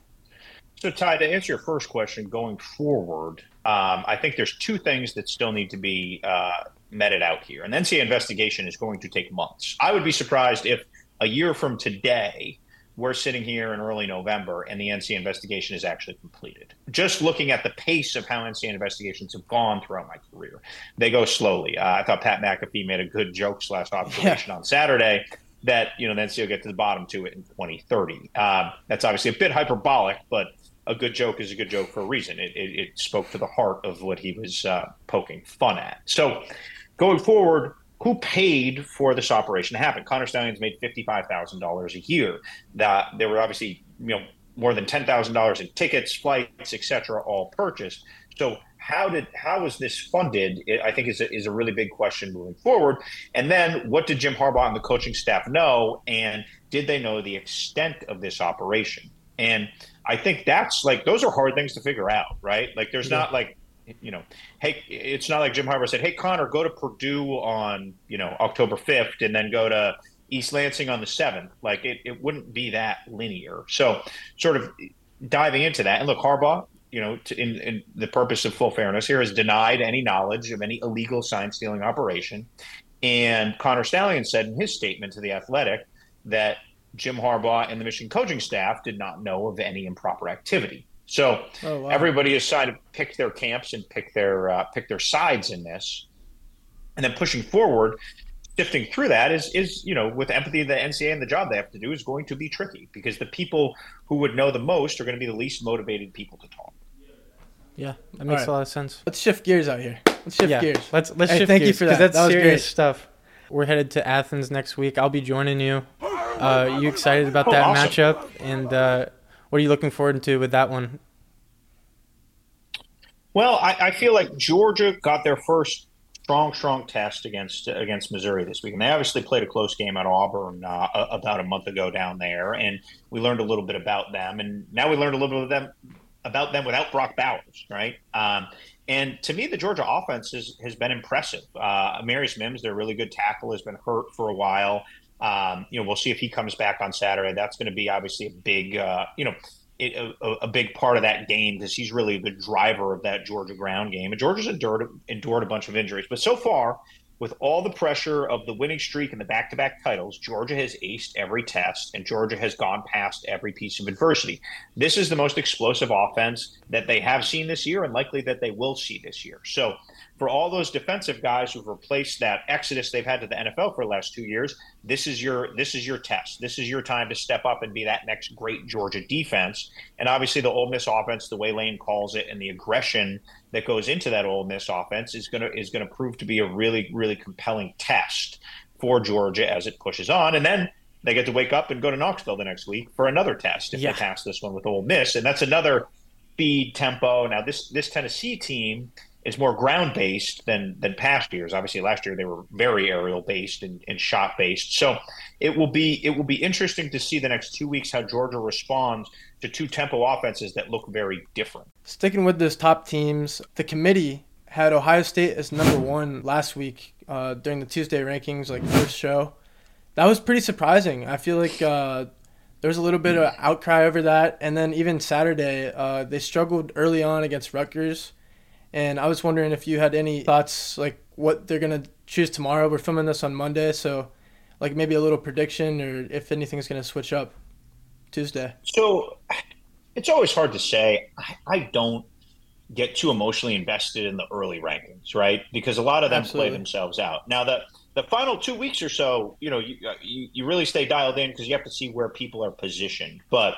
So, Tye, to answer your first question, going forward, um, I think there's two things that still need to be uh, meted out here. An NCAA investigation is going to take months. I would be surprised if a year from today, we're sitting here in early November and the NCAA investigation is actually completed. Just looking at the pace of how NCAA investigations have gone throughout my career, they go slowly. Uh, I thought Pat McAfee made a good joke slash observation on Saturday that you know the NCAA will get to the bottom to it in 2030. Uh, that's obviously a bit hyperbolic, but a good joke is a good joke for a reason. It, it, it spoke to the heart of what he was uh, poking fun at. So, going forward, who paid for this operation to happen? Connor Stalions made fifty-five thousand dollars a year. That there were obviously you know more than ten thousand dollars in tickets, flights, etc., all purchased. So how did how was this funded? I think is a, is a really big question moving forward. And then what did Jim Harbaugh and the coaching staff know, and did they know the extent of this operation? And I think that's like those are hard things to figure out, right? Like there's not like you know, hey, it's not like Jim Harbaugh said, hey Connor, go to Purdue on you know October fifth, and then go to East Lansing on the seventh. Like it, it wouldn't be that linear. So sort of diving into that, and look, Harbaugh, you know, to, in, in the purpose of full fairness here, has denied any knowledge of any illegal sign stealing operation. And Connor Stallion said in his statement to the Athletic that Jim Harbaugh and the Michigan coaching staff did not know of any improper activity. So Oh, wow. everybody has decided to pick their camps and pick their uh, pick their sides in this, and then pushing forward, sifting through that is is you know with empathy, the NCA and the job they have to do is going to be tricky because the people who would know the most are going to be the least motivated people to talk. Yeah, that makes right. a lot of sense. Let's shift gears out here. Let's shift yeah, gears. let's let's Hey, shift thank you for that. That's That was serious great. stuff. We're headed to Athens next week. I'll be joining you. Uh, you excited about Oh, that awesome. matchup? And uh, what are you looking forward to with that one? Well, I, I feel like Georgia got their first strong, strong test against against Missouri this week, and they obviously played a close game at Auburn uh, about a month ago down there, and we learned a little bit about them, and now we learned a little bit of them about them without Brock Bowers, right? Um, And to me, the Georgia offense has, has been impressive. Uh, Marius Mims, their really good tackle, has been hurt for a while. Um, you know, we'll see if he comes back on Saturday. That's going to be obviously a big, uh, you know, it, a, a, big part of that game because he's really the driver of that Georgia ground game. And Georgia's endured endured a bunch of injuries, but so far with all the pressure of the winning streak and the back to back titles, Georgia has aced every test and Georgia has gone past every piece of adversity. This is the most explosive offense that they have seen this year and likely that they will see this year. So, for all those defensive guys who've replaced that exodus they've had to the NFL for the last two years, this is your this is your test. This is your time to step up and be that next great Georgia defense. And obviously, the Ole Miss offense, the way Lane calls it, and the aggression that goes into that Ole Miss offense is gonna is gonna prove to be a really really compelling test for Georgia as it pushes on. And then they get to wake up and go to Knoxville the next week for another test if Yeah. they pass this one with Ole Miss, and that's another speed tempo. Now this this Tennessee team is more ground based than than past years. Obviously, last year they were very aerial based and, and shot based. So it will be it will be interesting to see the next two weeks how Georgia responds to two tempo offenses that look very different. Sticking with those top teams, the committee had Ohio State as number one last week uh, during the Tuesday rankings, like first show. That was pretty surprising. I feel like uh, there was a little bit of outcry over that, and then even Saturday, uh, they struggled early on against Rutgers. And I was wondering if you had any thoughts, like what they're gonna choose tomorrow. We're filming this on Monday, so like maybe a little prediction, or if anything's gonna switch up Tuesday. So it's always hard to say. I, I don't get too emotionally invested in the early rankings, right? Because a lot of them Absolutely. play themselves out. Now the the final two weeks or so, you know, you you, you really stay dialed in because you have to see where people are positioned. But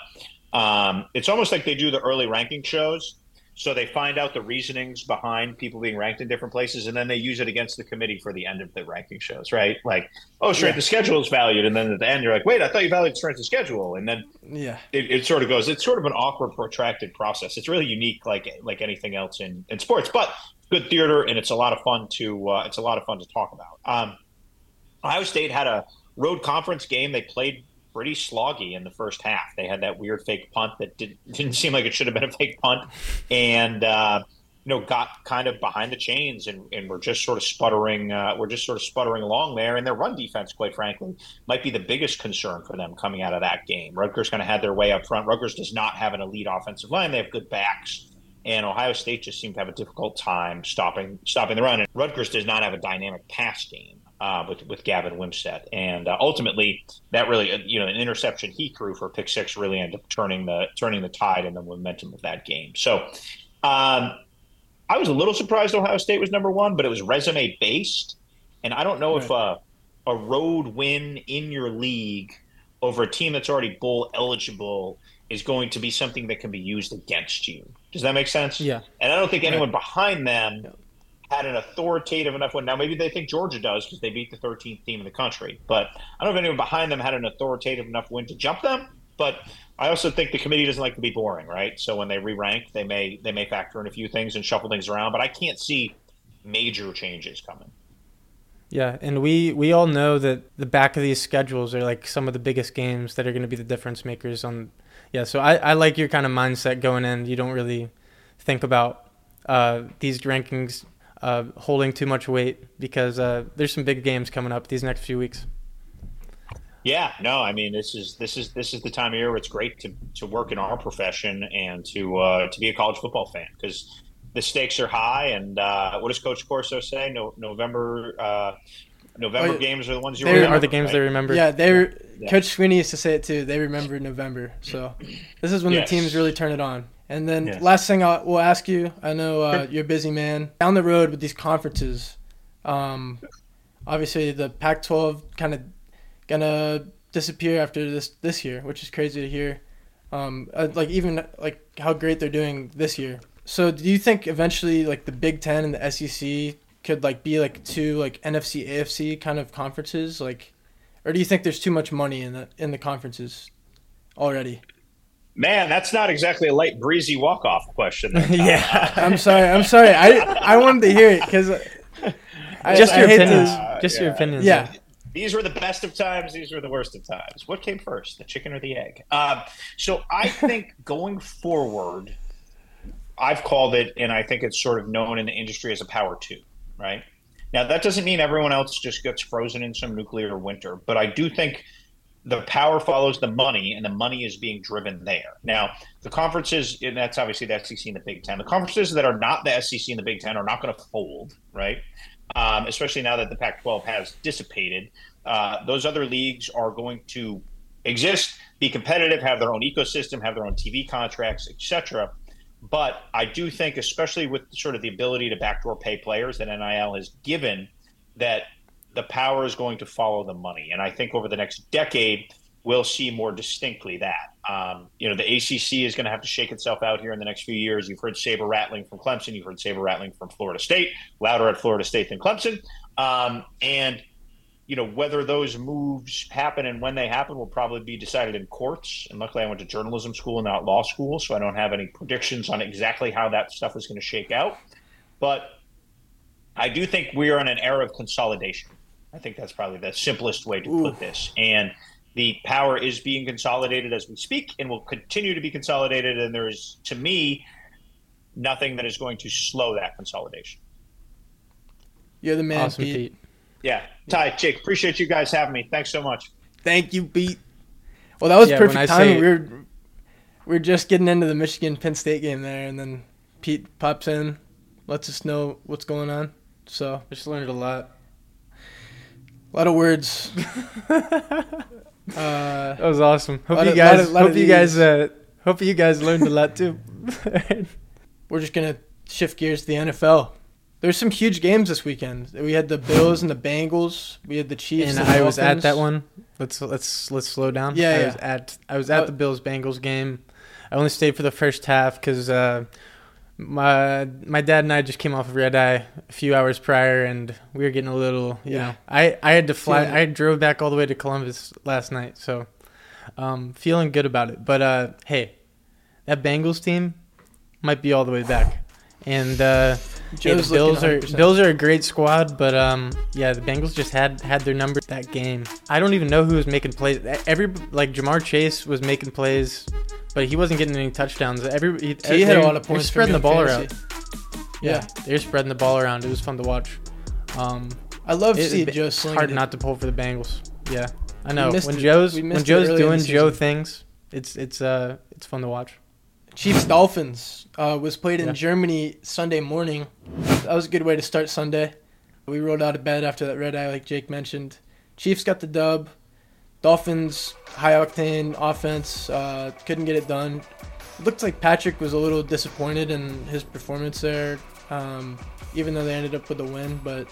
um, it's almost like they do the early ranking shows. So they find out the reasonings behind people being ranked in different places, and then they use it against the committee for the end of the ranking shows, right? Like, oh, strength Yeah. of schedule is valued, and then at the end you're like, wait, I thought you valued strength of schedule, and then Yeah. it, it sort of goes. It's sort of an awkward, protracted process. It's really unique, like like anything else in, in sports, but good theater, and it's a lot of fun to uh, it's a lot of fun to talk about. Um, Ohio State had a road conference game. They played pretty sloggy in the first half. They had that weird fake punt that did, [laughs] didn't seem like it should have been a fake punt, and uh, you know got kind of behind the chains and, and we're just sort of sputtering. Uh, we're just sort of sputtering along there, and their run defense, quite frankly, might be the biggest concern for them coming out of that game. Rutgers kind of had their way up front. Rutgers does not have an elite offensive line. They have good backs. And Ohio State just seemed to have a difficult time stopping stopping the run. And Rutgers does not have a dynamic pass game uh, with with Gavin Wimsatt, and uh, ultimately that really uh, you know an interception he threw for a pick six really ended up turning the turning the tide and the momentum of that game. So um, I was a little surprised Ohio State was number one, but it was resume based, and I don't know if uh, a road win in your league over a team that's already bowl eligible is going to be something that can be used against you. Does that make sense? Yeah. And I don't think anyone behind them had an authoritative enough win. Now, maybe they think Georgia does because they beat the 13th team in the country. But I don't know if anyone behind them had an authoritative enough win to jump them. But I also think the committee doesn't like to be boring, right? So when they re-rank, they may they may factor in a few things and shuffle things around. But I can't see major changes coming. Yeah, and we we all know that the back of these schedules are like some of the biggest games that are going to be the difference makers on. Yeah, so I, I like your kind of mindset going in. You don't really think about uh, these rankings uh, holding too much weight because uh, there's some big games coming up these next few weeks. Yeah, no, I mean this is this is this is the time of year where it's great to to work in our profession and to uh, to be a college football fan because the stakes are high. And uh, what does Coach Corso say? No, November uh, November Oh, games are the ones you They They remember, are the games right? they remember. Yeah, they were, Yeah. Coach Swinney used to say it too. They remember November, so this is when Yes. the teams really turn it on. And then Yes. last thing I will ask you, I know uh, you're a busy man. Down the road with these conferences, um, obviously the Pac-12 kind of gonna disappear after this this year, which is crazy to hear. Um, uh, like even like how great they're doing this year. So do you think eventually like the Big Ten and the SEC could like be like two like NFC AFC kind of conferences like or do you think there's too much money in the in the conferences already? Man, that's not exactly a light breezy walk off question. there, [laughs] yeah, I'm sorry. I'm sorry. I I wanted to hear it because [laughs] just I your hate to- opinions. to- just your opinions. Yeah. These were the best of times. These were the worst of times. What came first, the chicken or the egg? Um, so I [laughs] think going forward, I've called it, and I think it's sort of known in the industry as a power two, right? Now, that doesn't mean everyone else just gets frozen in some nuclear winter, but I do think the power follows the money, and the money is being driven there. Now, the conferences, and that's obviously the SEC and the Big Ten, the conferences that are not the SEC and the Big Ten are not going to fold, right? Um, especially now that the Pac 12 has dissipated. Uh, those other leagues are going to exist, be competitive, have their own ecosystem, have their own TV contracts, etc. But I do think, especially with sort of the ability to backdoor pay players that NIL has given, that the power is going to follow the money. And I think over the next decade, we'll see more distinctly that. Um, you know, the ACC is going to have to shake itself out here in the next few years. You've heard saber rattling from Clemson. You've heard saber rattling from Florida State, louder at Florida State than Clemson. Um, and you know whether those moves happen and when they happen will probably be decided in courts. And luckily, I went to journalism school and not law school, so I don't have any predictions on exactly how that stuff is going to shake out. But I do think we are in an era of consolidation. I think that's probably the simplest way to Ooh. put this. And the power is being consolidated as we speak and will continue to be consolidated. And there is, to me, nothing that is going to slow that consolidation. You're the man, awesome, Pete. Pete. Yeah. Tye, Jake, appreciate you guys having me. Thanks so much. Thank you, Pete. Well, that was Yeah, perfect I timing. We were we were just getting into the Michigan Penn State game there, and then Pete pops in, lets us know what's going on. So I Just learned a lot. a lot of words. [laughs] uh, That was awesome. Hope you of- lot guys. of- lot hope you guys. Uh, hope you guys learned a lot too. [laughs] [laughs] we're just gonna shift gears to the NFL. There's some huge games this weekend. We had the Bills and the Bengals. We had the Chiefs. and the I was at that one. Let's let's let's slow down. Yeah, I yeah. was at I was at Oh. the Bills Bengals game. I only stayed for the first half because uh, my my dad and I just came off of red eye a few hours prior, and we were getting a little. You Yeah. know, I I had to fly. Feeling- I drove back all the way to Columbus last night, so um, feeling good about it. But uh, hey, that Bengals team might be all the way back, and. Uh, yeah, the Bills are Bills are a great squad, but um, yeah, the Bengals just had had their number that game. I don't even know who was making plays. Every like Ja'Marr Chase was making plays, but he wasn't getting any touchdowns. Every he, He had a they're- lot of they're points. spreading the ball him around. Yeah, Yeah. they're spreading the ball around. It was fun to watch. Um, I love it- seeing it- Joe it's hard it. not to pull for the Bengals. Yeah, I know when Joe's when Joe's doing Joe things. It's it's uh it's fun to watch. Chiefs Dolphins uh, was played in Yeah. Germany Sunday morning. That was a good way to start Sunday. We rolled out of bed after that red eye, like Jake mentioned. Chiefs got the dub. Dolphins high octane offense uh, couldn't get it done. It looked like Patrick was a little disappointed in his performance there, um, even though they ended up with a win. But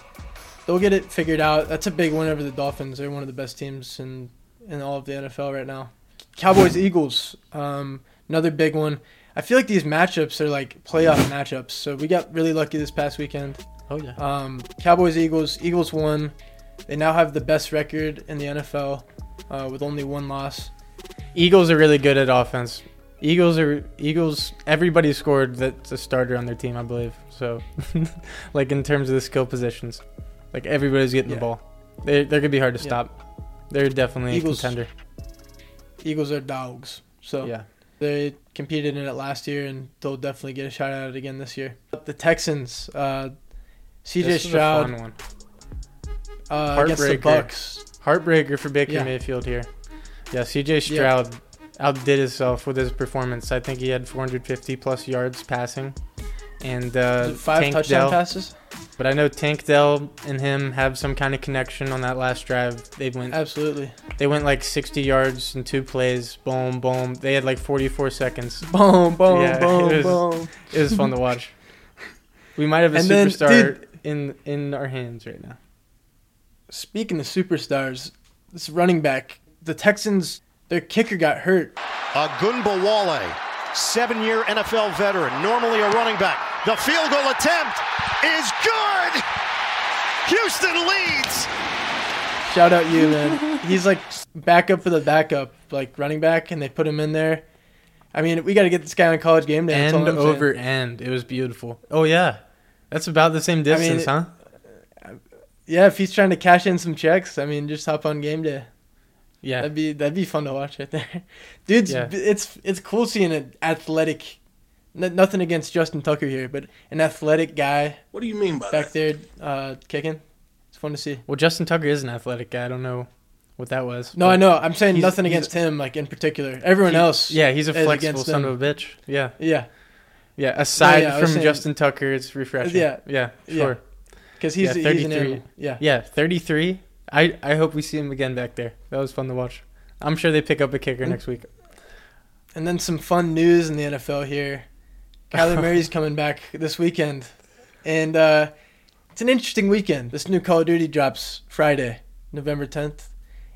they'll get it figured out. That's a big win over the Dolphins. They're one of the best teams in in all of the NFL right now. Cowboys Eagles. Um, another big one. I feel like these matchups are like playoff matchups. So we got really lucky this past weekend. Oh yeah. Um, Cowboys Eagles. Eagles won. They now have the best record in the NFL uh, with only one loss. Eagles are really good at offense. Eagles are Eagles. Everybody scored that's a starter on their team, I believe. So, [laughs] like in terms of the skill positions, like everybody's getting Yeah. the ball. They they're gonna be hard to Yeah. stop. They're definitely Eagles- a contender. Eagles are dogs. So Yeah. They competed in it last year, and they'll definitely get a shot at it again this year. The Texans. Uh, C.J. Stroud won. uh, against the Heartbreaker. Bucks. Heartbreaker for Baker Yeah. Mayfield here. Yeah, C.J. Stroud outdid himself with his performance. I think he had 450 plus yards passing, and uh, five Tank touchdown Dell- passes. But I know Tank Dell and him have some kind of connection on that last drive. They went Absolutely. They went like 60 yards in two plays. Boom, boom. They had like 44 seconds. [laughs] Boom, boom, Yeah, boom, it was- boom. It was fun to watch. [laughs] We might have a And then, superstar in in our hands right now. Speaking of superstars, this running back, the Texans, their kicker got hurt. Ogunbowale, seven-year NFL veteran, normally a running back. The field goal attempt is good. Houston leads. Shout out you, man. He's like backup for the backup, like running back, and they put him in there. I mean, we got to get this guy on college game day. End I'm saying. over end. It was beautiful. Oh yeah, that's about the same distance, it- huh? Uh, yeah, if he's trying to cash in some checks, I mean, just hop on game day. Yeah. That'd be that'd be fun to watch right there, [laughs] dude. Yeah. It's it's cool seeing an athletic N- nothing against Justin Tucker here, but an athletic guy What do you mean by back that? there uh, kicking. It's fun to see. Well, Justin Tucker is an athletic guy. I don't know what that was. No, I know. I'm saying nothing he's- against him, like in particular. Everyone he- else. Yeah, he's a is flexible son them. of a bitch. Yeah, Yeah, yeah. Aside yeah, I from saying- Justin Tucker, it's refreshing. Yeah. yeah, Yeah. sure. because he's, Yeah, he's an 33. animal. Yeah. Yeah, 33. I, I hope we see him again back there. That was fun to watch. I'm sure they pick up a kicker Mm. next week. And then some fun news in the NFL here. Kyler [laughs] Murray's coming back this weekend. And uh, it's an interesting weekend. This new Call of Duty drops Friday, November 10th.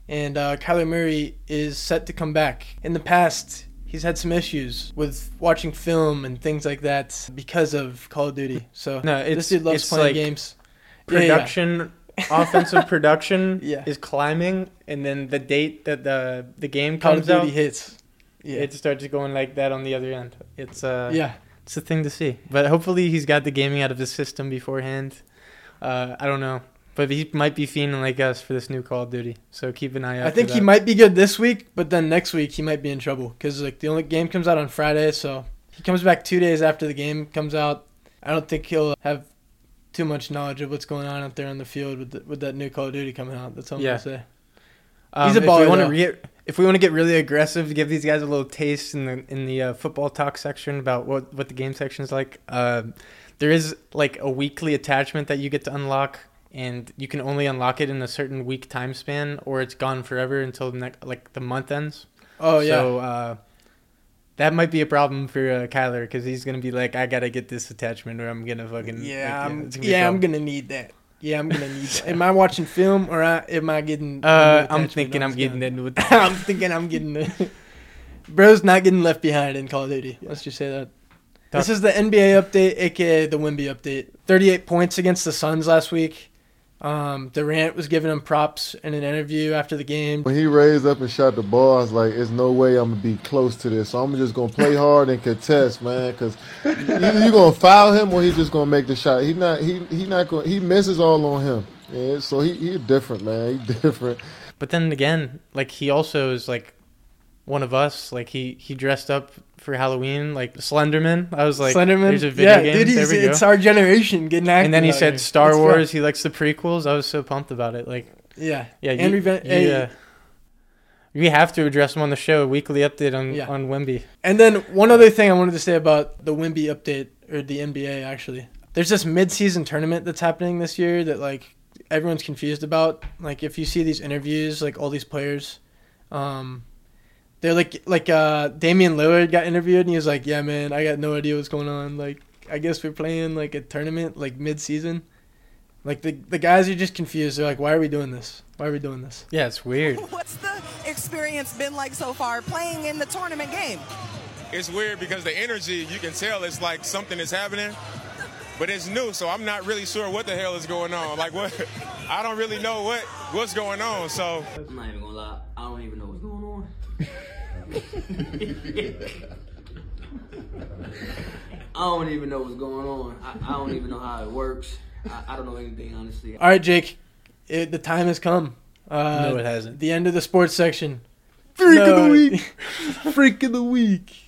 And uh, Kyler Murray is set to come back. In the past, he's had some issues with watching film and things like that because of Call of Duty. So No, this dude loves it's playing like games. Yeah, yeah. Offensive [laughs] production Yeah. is climbing, and then the date that the the game Call of comes Duty out, hits. Yeah. it starts going like that on the other end. It's uh, yeah. it's a thing to see. But hopefully he's got the gaming out of his system beforehand. Uh, I don't know, but he might be fiending like us for this new Call of Duty. So keep an eye out. I think he might be good this week, but then next week he might be in trouble because like the only game comes out on Friday, so he comes back two days after the game comes out. I don't think he'll have too much knowledge of what's going on out there on the field with the, with that new Call of Duty coming out. That's all I'm Yeah. gonna say. Um, He's a if we want to though. re- if we want to get really aggressive, give these guys a little taste in the in the uh, football talk section about what what the game section is like. Uh, there is like a weekly attachment that you get to unlock, and you can only unlock it in a certain week time span, or it's gone forever until the next like the month ends. Oh yeah, So uh, that might be a problem for uh, Kyler because he's gonna be like, I gotta get this attachment, or I'm gonna fucking yeah, like, I'm, it's gonna yeah, I'm gonna need that. Yeah, I'm gonna need [laughs] that. Am I watching film or I, am I getting? Uh, [laughs] I'm thinking I'm getting with. I'm thinking I'm getting. Bro's not getting left behind in Call of Duty. Let's just say that. This is the NBA update, aka the Wemby update. 38 points against the Suns last week. Um, Durant was giving him props in an interview after the game. When he raised up and shot the ball, I was like, "There's no way I'm gonna be close to this. So I'm just gonna play hard and contest, man. Because either you gonna foul him or he's just gonna make the shot. He not he he not going he misses all on him. Yeah, so he he different, man. He [laughs] different. But then again, like he also is like one of us. Like he he dressed up for Halloween, like Slenderman. I was like, Slenderman. There's a video yeah, game. dude, there we go. it's our generation getting active. and then he said here. Star It's rough. Wars. He likes the prequels. I was so pumped about it. Like, Yeah, yeah, you, Andrew you, hey. uh, we have to address him on the show. Weekly update on Yeah. on Wemby. And then one other thing I wanted to say about the Wemby update or the NBA actually. There's this mid-season tournament that's happening this year that like everyone's confused about. Like if you see these interviews, like all these players, um, they're like like uh Damian Lillard got interviewed and he was like, "Yeah, man, I got no idea what's going on. Like I guess we're playing like a tournament like mid-season." Like the the guys are just confused. They're like, "Why are we doing this? Why are we doing this?" Yeah, it's weird. [laughs] What's the experience been like so far playing in the tournament game? it's weird because the energy you can tell it's like something is happening but it's new so i'm not really sure what the hell is going on like what [laughs] i don't really know what what's going on so I'm not even gonna lie. I don't even know what's going on. [laughs] [laughs] I don't even know what's going on. I, I don't even know how it works. I, I don't know anything, honestly. All right, Jake, it, the time has come. Uh, No, it hasn't. The end of the sports section. Freak of the week. [laughs] Freak of the week.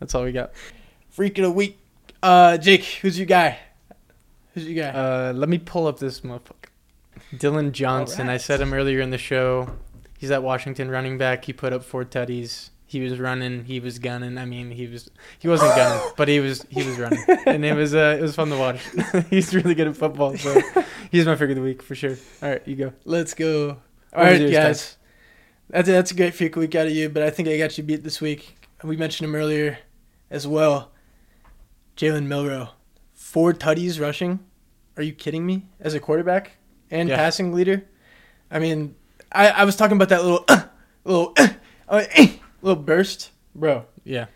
That's all we got. Freak of the week. Uh, Jake, who's your guy? Who's your guy? Uh, let me pull up this motherfucker. Dillon Johnson. I said him earlier in the show. He's at Washington running back. He put up four tutties. He was running. He was gunning. I mean, he was he wasn't gunning, but he was he was running, and it was uh it was fun to watch. [laughs] he's really good at football, so he's my figure of the week for sure. All right, you go. Let's go. All What was right, yours, guys. That's a, that's a great freak of the week out of you, but I think I got you beat this week. We mentioned him earlier as well. Jalen Milroe, four tutties rushing. Are you kidding me? As a quarterback and Yeah. passing leader, I mean, I, I was talking about that little [coughs] little [coughs] uh, little burst, bro. Yeah,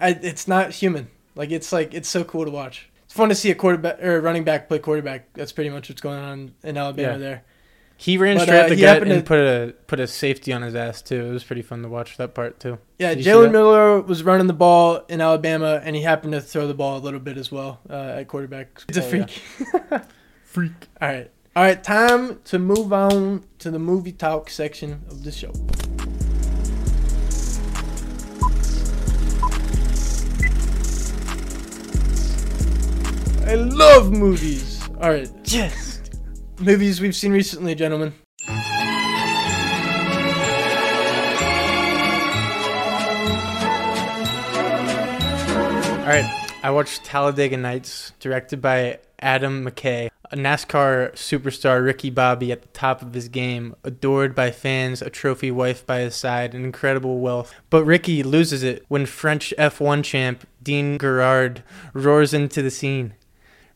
I, it's not human. Like it's like it's so cool to watch. It's fun to see a quarterback or a running back play quarterback. That's pretty much what's going on in Alabama Yeah. there. He ran But, straight uh, at the he gut and to- put a put a safety on his ass too. It was pretty fun to watch that part too. Yeah, Did you see Jalen? Milroe was running the ball in Alabama, and he happened to throw the ball a little bit as well uh, at quarterback. It's a Oh, yeah. freak. [laughs] freak. All right. All right, time to move on to the movie talk section of the show. I love movies. All right. Yes. Movies we've seen recently, gentlemen. All right, I watched Talladega Nights, directed by Adam McKay, a NASCAR superstar Ricky Bobby at the top of his game, adored by fans, a trophy wife by his side, and incredible wealth. But Ricky loses it when French F1 champ Jean Girard roars into the scene.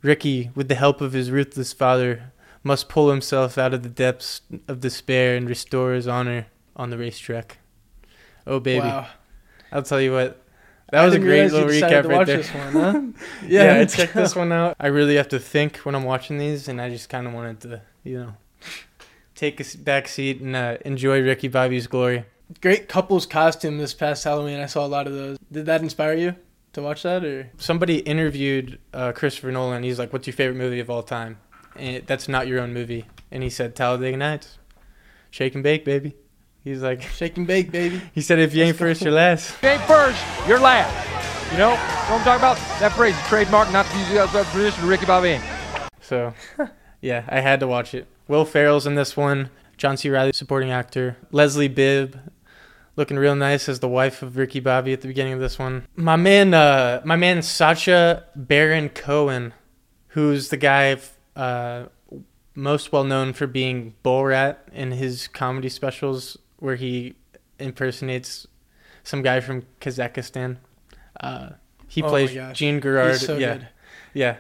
Ricky, with the help of his ruthless father, must pull himself out of the depths of despair and restore his honor on the racetrack. Oh baby, Wow. I'll tell you what. That I was a great little recap right watch there. this one, huh? [laughs] yeah, Yeah, check this one out. [laughs] I really have to think when I'm watching these, and I just kind of wanted to, you know, take a back seat and uh, enjoy Ricky Bobby's glory. Great couples costume this past Halloween. I saw a lot of those. Did that inspire you to watch that, or Somebody interviewed uh, Christopher Nolan. He's like, "What's your favorite movie of all time?" And that's not your own movie. And he said, "Talladega Nights." Shake and bake, baby. He's like, shake and bake, baby. [laughs] he said, "If you ain't first, you're last." You ain't first, you're last. You know, know what I'm talking about? That phrase is trademark, not to use that as a tradition to Ricky Bobby. So, [laughs] yeah, I had to watch it. Will Ferrell's in this one. John C. Reilly, supporting actor. Leslie Bibb, looking real nice as the wife of Ricky Bobby at the beginning of this one. My man, uh, my man Sacha Baron Cohen, who's the guy uh, most well known for being Borat in his comedy specials, where he impersonates some guy from Kazakhstan. Uh, he Oh plays. Jean Girard. So yeah, good. yeah.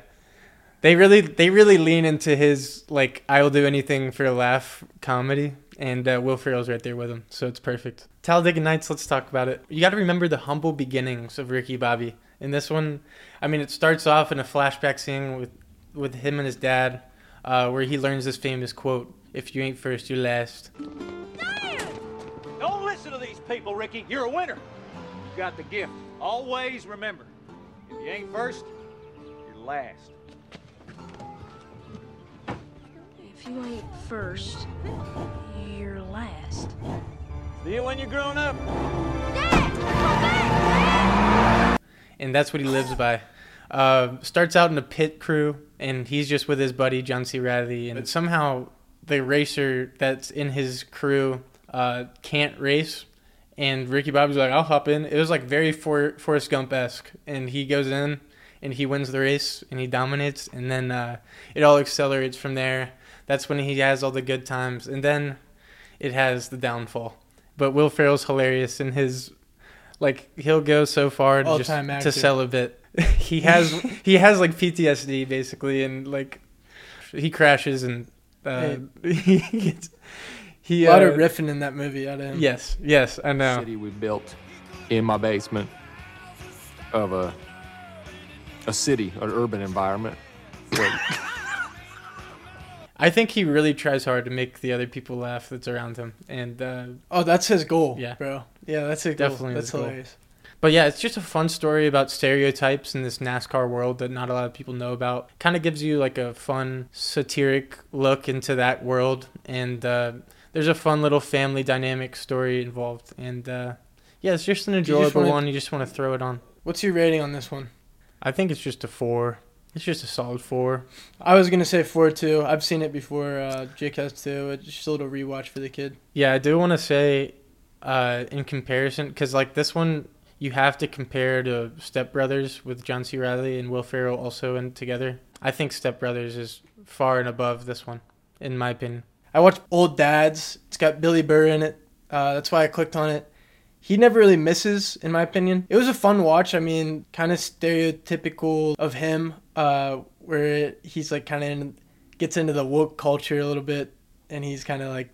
They really, they really lean into his like "I will do anything for a laugh" comedy, and uh, Will Ferrell's right there with him, so it's perfect. Talladega Nights. Let's talk about it. You got to remember the humble beginnings of Ricky Bobby. In this one, I mean, it starts off in a flashback scene with with him and his dad, uh, where he learns this famous quote: "If you ain't first, you're last." Don't listen to these people, Ricky. You're a winner. You got the gift. Always remember, if you ain't first, you're last. If you ain't first, you're last. See you when you're grown up. Dad, and that's what he lives by. Uh, starts out in a pit crew, and he's just with his buddy John C. Reilly, and somehow the racer that's in his crew uh, can't race, and Ricky Bobby's like, "I'll hop in." It was like very For- Forrest Gump esque, and he goes in and he wins the race and he dominates, and then uh, it all accelerates from there. That's when he has all the good times, and then it has the downfall. But Will Ferrell's hilarious in his like he'll go so far to just to actor. sell a bit. he has [laughs] he has like PTSD basically, and like he crashes and uh, [laughs] he gets he a lot uh, of riffing in that movie out of him. Yes, yes, I know. City we built in my basement of a a city, an urban environment. [laughs] I think he really tries hard to make the other people laugh that's around him, and uh, Oh, that's his goal, Yeah. bro. Yeah, that's his goal. definitely That's his goal. hilarious. But yeah, it's just a fun story about stereotypes in this NASCAR world that not a lot of people know about. Kind of gives you like a fun satiric look into that world, and uh, there's a fun little family dynamic story involved. And uh, yeah, it's just an just enjoyable wanna- one. You just want to throw it on. What's your rating on this one? I think it's just a four. It's just a solid four. I was gonna say four too. I've seen it before. Uh, Jake has too. It's just a little rewatch for the kid. Yeah, I do want to say, uh, in comparison, because like this one, you have to compare to Step Brothers with John C. Reilly and Will Ferrell also in together. I think Step Brothers is far and above this one, in my opinion. I watched Old Dads. It's got Billy Burr in it. Uh, that's why I clicked on it. He never really misses, in my opinion. It was a fun watch. I mean, kind of stereotypical of him, uh, where he's like kind of in, gets into the woke culture a little bit, and he's kind of like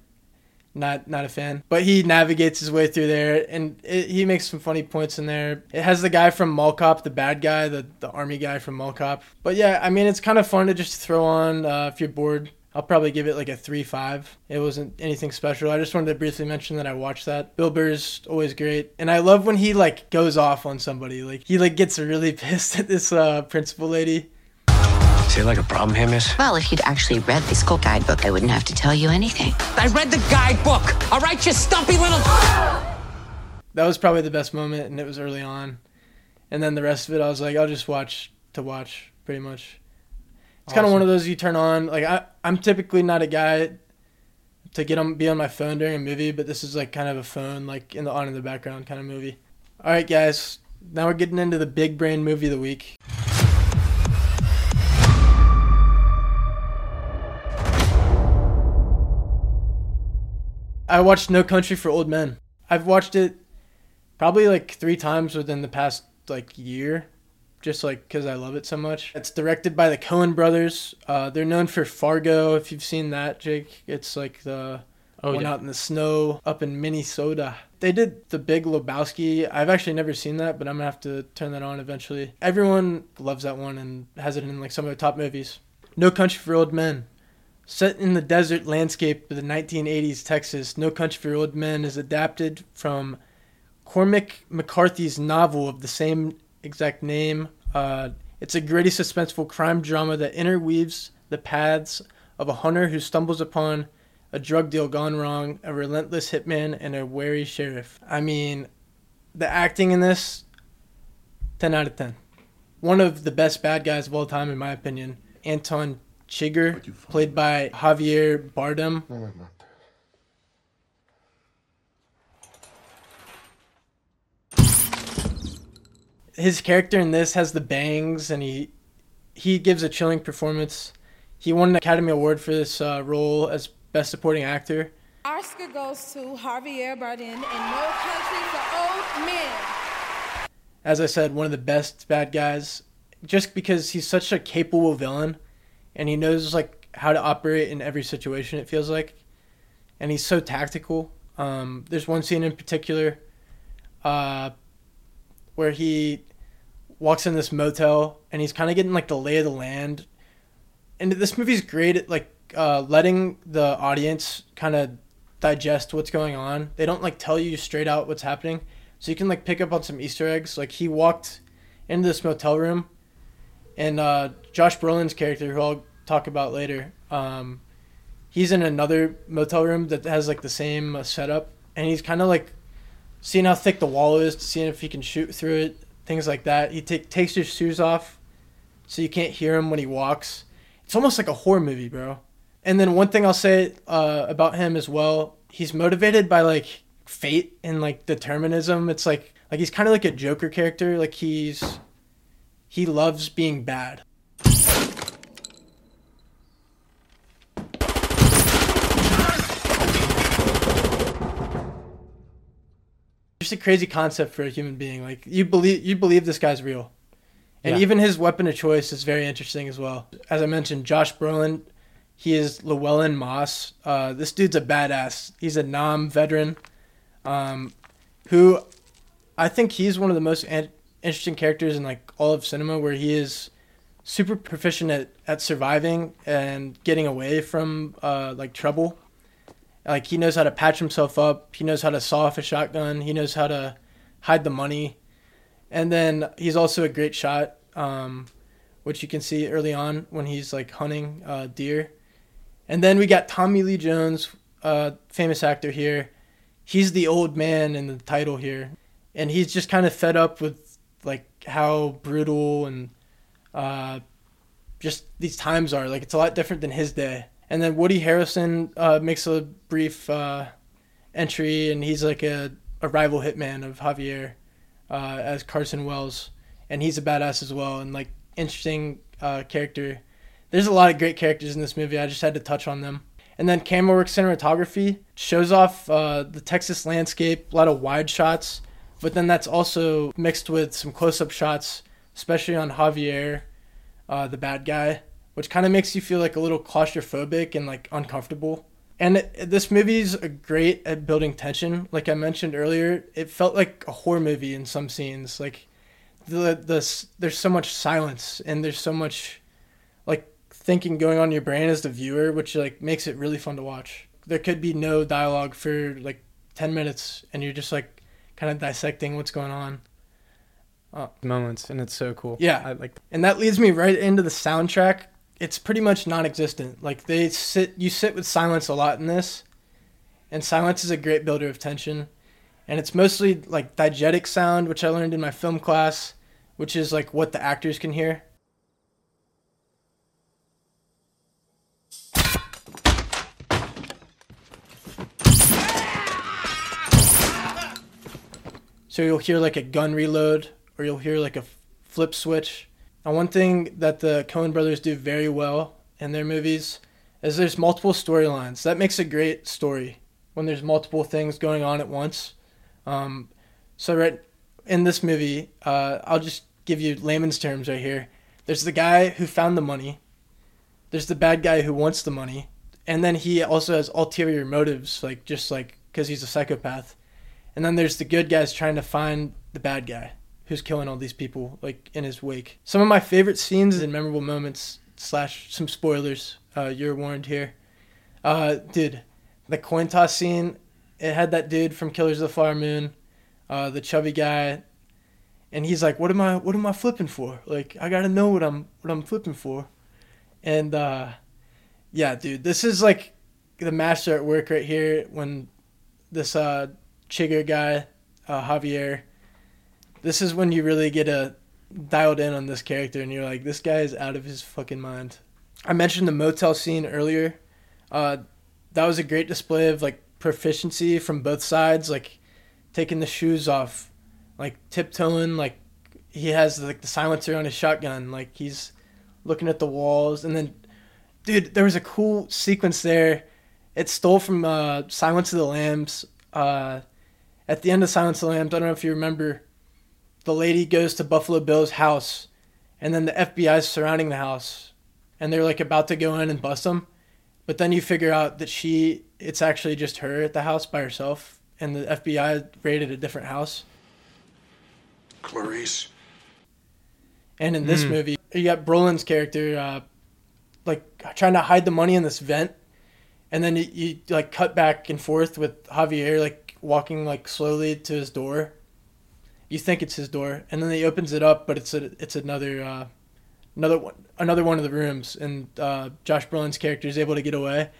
not not a fan. But he navigates his way through there, and it, he makes some funny points in there. It has the guy from Mall Cop, the bad guy, the the army guy from Mall Cop. But yeah, I mean, it's kind of fun to just throw on uh, if you're bored I'll probably give it like a three five. It wasn't anything special. I just wanted to briefly mention that I watched that. Bill Burr's always great, and I love when he like goes off on somebody. Like he like gets really [laughs] pissed at this uh, principal lady. Is it like a problem here, miss? Well, if you'd actually read the school guidebook, I wouldn't have to tell you anything. I read the guidebook. All right, you stumpy little. [gasps] That was probably the best moment, and it was early on. And then the rest of it, I was like, I'll just watch to watch, pretty much. It's kind of one of those you turn on. Like I, I'm typically not a guy to get on be on my phone during a movie, but this is like kind of a phone like in the on in the background kind of movie. All right, guys. Now we're getting into the big brain movie of the week. I watched No Country for Old Men. I've watched it probably like three times within the past like year, just like because I love it so much. It's directed by the Coen brothers. Uh, they're known for Fargo. If you've seen that, Jake, it's like the Oh, one yeah. out in the snow up in Minnesota. They did The Big Lebowski. I've actually never seen that, but I'm gonna have to turn that on eventually. Everyone loves that one and has it in like some of the top movies. No Country for Old Men. Set in the desert landscape of the 1980s Texas, No Country for Old Men is adapted from Cormac McCarthy's novel of the same exact name. Uh, it's a gritty, suspenseful crime drama that interweaves the paths of a hunter who stumbles upon a drug deal gone wrong, a relentless hitman, and a wary sheriff. I mean, the acting in this, 10 out of 10. One of the best bad guys of all time, in my opinion. Anton Chigurh, played by Javier Bardem. His character in this has the bangs, and he he gives a chilling performance. He won an Academy Award for this uh, role as Best Supporting Actor. Oscar goes to Javier Bardem and No Country for Old Men. as I said, one of the best bad guys, just because he's such a capable villain, and he knows like how to operate in every situation. It feels like, and he's so tactical. Um, there's one scene in particular, uh, where he walks in this motel and he's kind of getting like the lay of the land, and this movie's great at like uh, letting the audience kind of digest what's going on. They don't like tell you straight out what's happening, so you can like pick up on some Easter eggs. Like he walked into this motel room, and uh, Josh Brolin's character, who I'll talk about later, um, he's in another motel room that has like the same uh, setup, and he's kind of like seeing how thick the wall is, seeing if he can shoot through it, things like that. He take takes his shoes off, so you can't hear him when he walks. It's almost like a horror movie, bro. And then one thing I'll say uh, about him as well, he's motivated by like fate and like determinism. It's like like he's kind of like a Joker character. Like he's he loves being bad. Just a crazy concept for a human being. Like you believe you believe this guy's real. And Yeah. even his weapon of choice is very interesting as well. As I mentioned, Josh Brolin, he is Llewellyn Moss. Uh, this dude's a badass. He's a Nam veteran, um, who I think he's one of the most an- interesting characters in like all of cinema, where he is super proficient at, at surviving and getting away from uh, like trouble. Like he knows how to patch himself up. He knows how to saw off a shotgun. He knows how to hide the money. And then he's also a great shot, um, which you can see early on when he's like hunting uh, deer. And then we got Tommy Lee Jones, uh, famous actor here. He's the old man in the title here, and he's just kind of fed up with like how brutal and uh, just these times are. Like it's a lot different than his day. And then Woody Harrelson uh, makes a brief uh, entry, and he's like a, a rival hitman of Javier uh, as Carson Wells, and he's a badass as well, and like interesting uh, character. There's a lot of great characters in this movie. I just had to touch on them. And then camera work cinematography shows off uh, the Texas landscape, a lot of wide shots, but then that's also mixed with some close-up shots, especially on Javier, uh, the bad guy, which kind of makes you feel like a little claustrophobic and like uncomfortable. And it, this movie's great at building tension. Like I mentioned earlier, it felt like a horror movie in some scenes. Like the the there's so much silence and there's so much like thinking going on in your brain as the viewer, which like makes it really fun to watch. There could be no dialogue for like ten minutes, and you're just like kind of dissecting what's going on. Uh, moments, and it's so cool. Yeah, I like. and that leads me right into the soundtrack. It's pretty much non-existent. Like they sit, you sit with silence a lot in this, and silence is a great builder of tension. And it's mostly like diegetic sound, which I learned in my film class, which is like what the actors can hear. So you'll hear like a gun reload, or you'll hear like a flip switch. And one thing that the Coen brothers do very well in their movies is there's multiple storylines. That makes a great story when there's multiple things going on at once. Um, so right in this movie, uh, I'll just give you layman's terms right here. There's the guy who found the money. There's the bad guy who wants the money, and then he also has ulterior motives, like just like because he's a psychopath. And then there's the good guys trying to find the bad guy who's killing all these people like in his wake. Some of my favorite scenes and memorable moments slash some spoilers. Uh, you're warned here. Uh, dude, the coin toss scene. It had that dude from Killers of the Flower Moon, uh, the chubby guy, and he's like, "What am I? What am I flipping for? Like, I gotta know what I'm what I'm flipping for." And uh, yeah, dude, this is like the master at work right here. When this uh, Chigurh guy, uh, Javier, this is when you really get a dialed in on this character, and you're like, this guy is out of his fucking mind. I mentioned the motel scene earlier. Uh, that was a great display of like proficiency from both sides, like taking the shoes off, like tiptoeing, like he has like the silencer on his shotgun, like he's looking at the walls, and then, dude, there was a cool sequence there. It stole from uh, Silence of the Lambs. Uh, at the end of Silence of the Lambs, I don't know if you remember, the lady goes to Buffalo Bill's house, and then the FBI is surrounding the house, and they're like about to go in and bust him, but then you figure out that she, it's actually just her at the house by herself, and the FBI raided a different house. Clarice. And in this Mm. movie, you got Brolin's character, uh, like trying to hide the money in this vent, and then you, you like cut back and forth with Javier like walking like slowly to his door. You think it's his door, and then he opens it up, but it's a it's another uh, another one another one of the rooms, and uh, Josh Brolin's character is able to get away.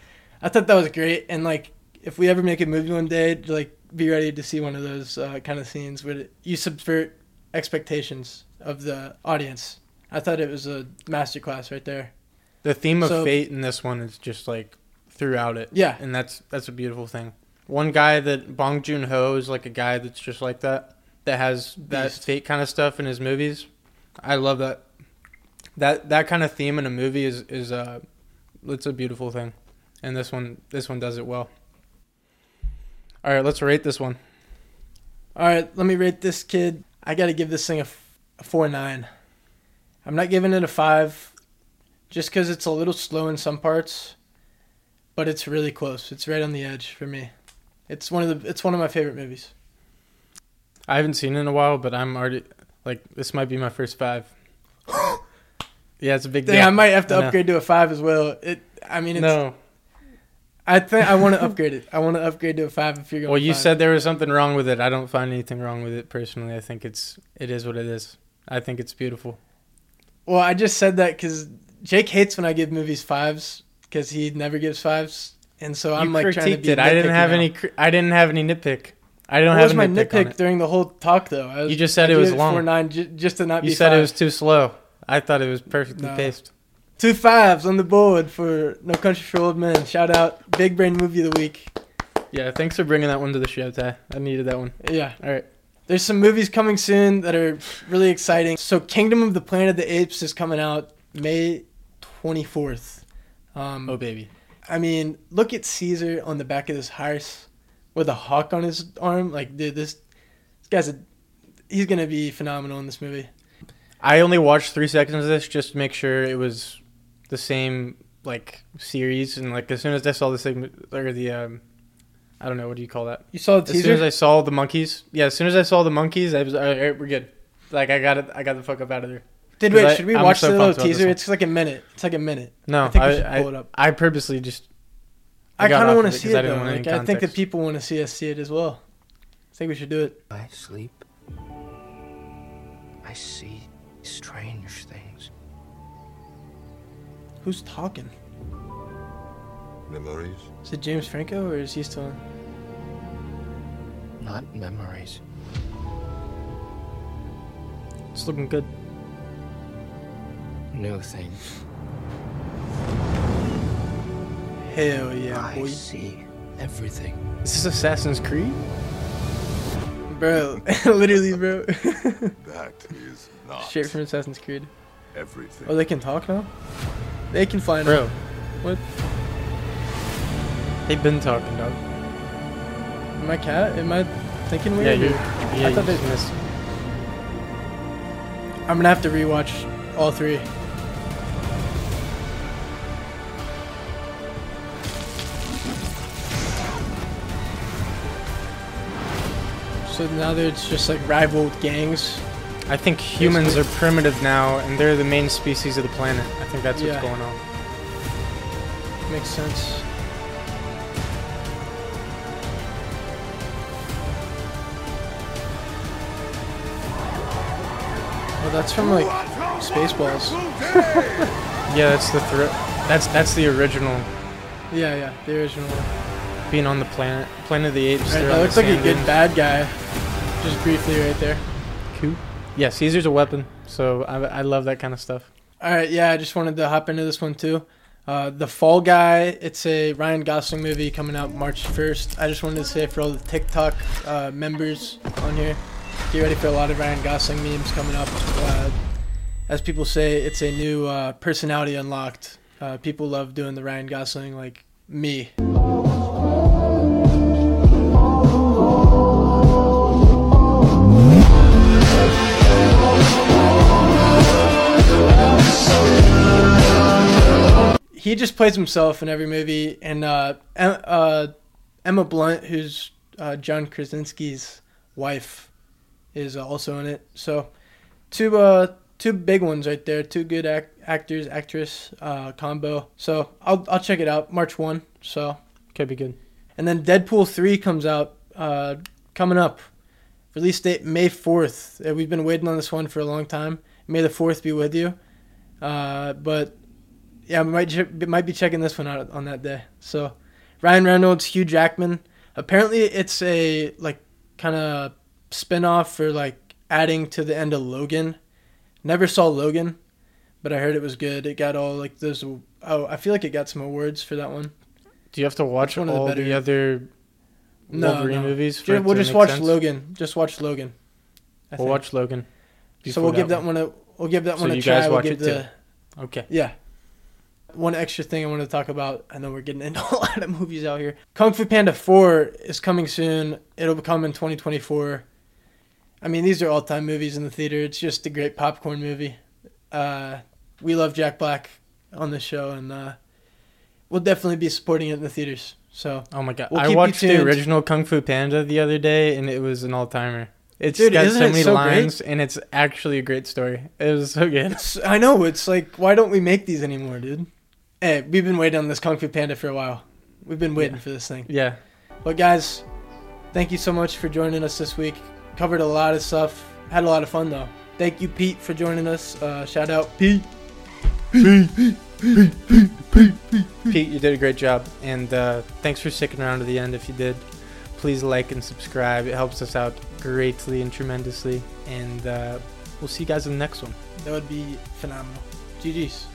I thought that was great, and like if we ever make a movie one day, like be ready to see one of those uh, kind of scenes where you subvert expectations of the audience. I thought it was a masterclass right there. The theme of So- fate in this one is just like throughout it. Yeah. and that's that's a beautiful thing. One guy that Bong Joon Ho is like a guy that's just like that. That has that Beast. fate kind of stuff in his movies. I love that. That that kind of theme in a movie is is uh, it's a beautiful thing, and this one this one does it well. All right, let's rate this one. All right, let me rate this kid. I got to give this thing a, f- a four nine. I'm not giving it a five, just because it's a little slow in some parts, but it's really close. It's right on the edge for me. It's one of the it's one of my favorite movies. I haven't seen it in a while, but I'm already like this might be my first five. [gasps] yeah, it's a big thing. I might have to upgrade to a five as well. It, I mean, it's, No. I think I want to upgrade it. I want to upgrade to a five if you're going. Well, you five. said there was something wrong with it. I don't find anything wrong with it personally. I think it's it is what it is. I think it's beautiful. Well, I just said that because Jake hates when I give movies fives because he never gives fives, and so I'm you like trying to be. it. I didn't have now. any. I didn't have any nitpick. I don't What have was my nitpick, nitpick it. during the whole talk though? I was, You just said I it was long. Four nine, ju- just to not You said five. it was too slow. I thought it was perfectly No. paced. Two fives on the board for No Country for Old Men. Shout out, Big Brain Movie of the Week. Yeah, thanks for bringing that one to the show, Tye. I needed that one. Yeah. All right. There's some movies coming soon that are really exciting. So, Kingdom of the Planet of the Apes is coming out May 24th. Um, Oh baby. I mean, look at Caesar on the back of this horse with a hawk on his arm. Like, dude, this, this guy's a. He's to be phenomenal in this movie. I only watched three seconds of this just to make sure it was the same like series, and like as soon as I saw the segment or the um, I don't know what do you call that? You saw the As soon teaser? as I saw the monkeys, yeah. As soon as I saw the monkeys, I was all right. We're good. Like I got it. I got the fuck up out of there. Did wait? I- should we I'm watch so the little pumped about this teaser? It's like a minute. It's like a minute. No, I I- should I- pull it up. I purposely just. I got kind of want to see it I though. Like, I think the context. people want to see us see it as well. I think we should do it. I sleep. I see strange things. Who's talking? Memories? Is it James Franco or is he still? Not memories. It's looking good. New things. Hell yeah, I boy. see everything. Is this Assassin's Creed? Bro, [laughs] literally, bro. [laughs] That is not Straight from Assassin's Creed. everything. Oh, they can talk now. They can fly now. Bro. What? They've been talking, dog. Am I cat? Am I thinking weird? Yeah, weird? you. or- Yeah, I you thought they- missed. I'm gonna have to rewatch all three. So now there's just like rival gangs. I think humans are primitive now, and they're the main species of the planet. I think that's what's going on. Makes sense. Well, that's from like Spaceballs. [laughs] Yeah, that's the That's that's the original. yeah, yeah, the original. One. Being on the planet, Planet of the Apes. Right, that looks like a good bad guy. Just briefly, right there. Cool. Yeah, Caesar's a weapon, so I, I love that kind of stuff. All right, yeah, I just wanted to hop into this one too. Uh, the Fall Guy, it's a Ryan Gosling movie coming out March 1st. I just wanted to say for all the TikTok uh, members on here, get ready for a lot of Ryan Gosling memes coming up. Uh, as people say, it's a new uh, personality unlocked. Uh, people love doing the Ryan Gosling, like me. He just plays himself in every movie, and uh, uh, Emma Blunt, who's uh, John Krasinski's wife, is uh, also in it. So, two uh, two big ones right there. Two good ac- actors, actress uh, combo. So I'll I'll check it out March one. So could be good. And then Deadpool three comes out uh, coming up. Release date May fourth. Uh, we've been waiting on this one for a long time. May the fourth be with you. Uh, but yeah, we might might be checking this one out on that day. So, Ryan Reynolds, Hugh Jackman. Apparently, it's a like kind of spin-off for like adding to the end of Logan. Never saw Logan, but I heard it was good. It got all like those. Oh, I feel like it got some awards for that one. Do you have to watch one of the all the, other No, Wolverine no. movies? We'll just watch sense? Logan. Just watch Logan. I We'll think. watch Logan. So we'll give that one a we'll give that So one a you try. guys we'll watch give it the too? Okay. yeah. One extra thing I want to talk about. I know we're getting into [laughs] a lot of movies out here. Kung Fu Panda 4 is coming soon. It'll come in 2024. I mean, these are all time movies in the theater. It's just a great popcorn movie. Uh, we love Jack Black on the show, and uh, we'll definitely be supporting it in the theaters. So, Oh my god! we'll I watched the original Kung Fu Panda the other day, and it was an all timer. It's Dude, got so many so great? lines, and it's actually a great story. It was so good. It's, I know. It's like, why don't we make these anymore, dude? Hey, we've been waiting on this Kung Fu Panda for a while. We've been waiting Yeah. for this thing. Yeah. But guys, thank you so much for joining us this week. Covered a lot of stuff. Had a lot of fun though. Thank you, Pete, for joining us. Uh, shout out, Pete. Pete, Pete, Pete, Pete, Pete, Pete. Pete, you did a great job, and uh, thanks for sticking around to the end. If you did, please like and subscribe. It helps us out greatly and tremendously. And uh, we'll see you guys in the next one. That would be phenomenal. GG's.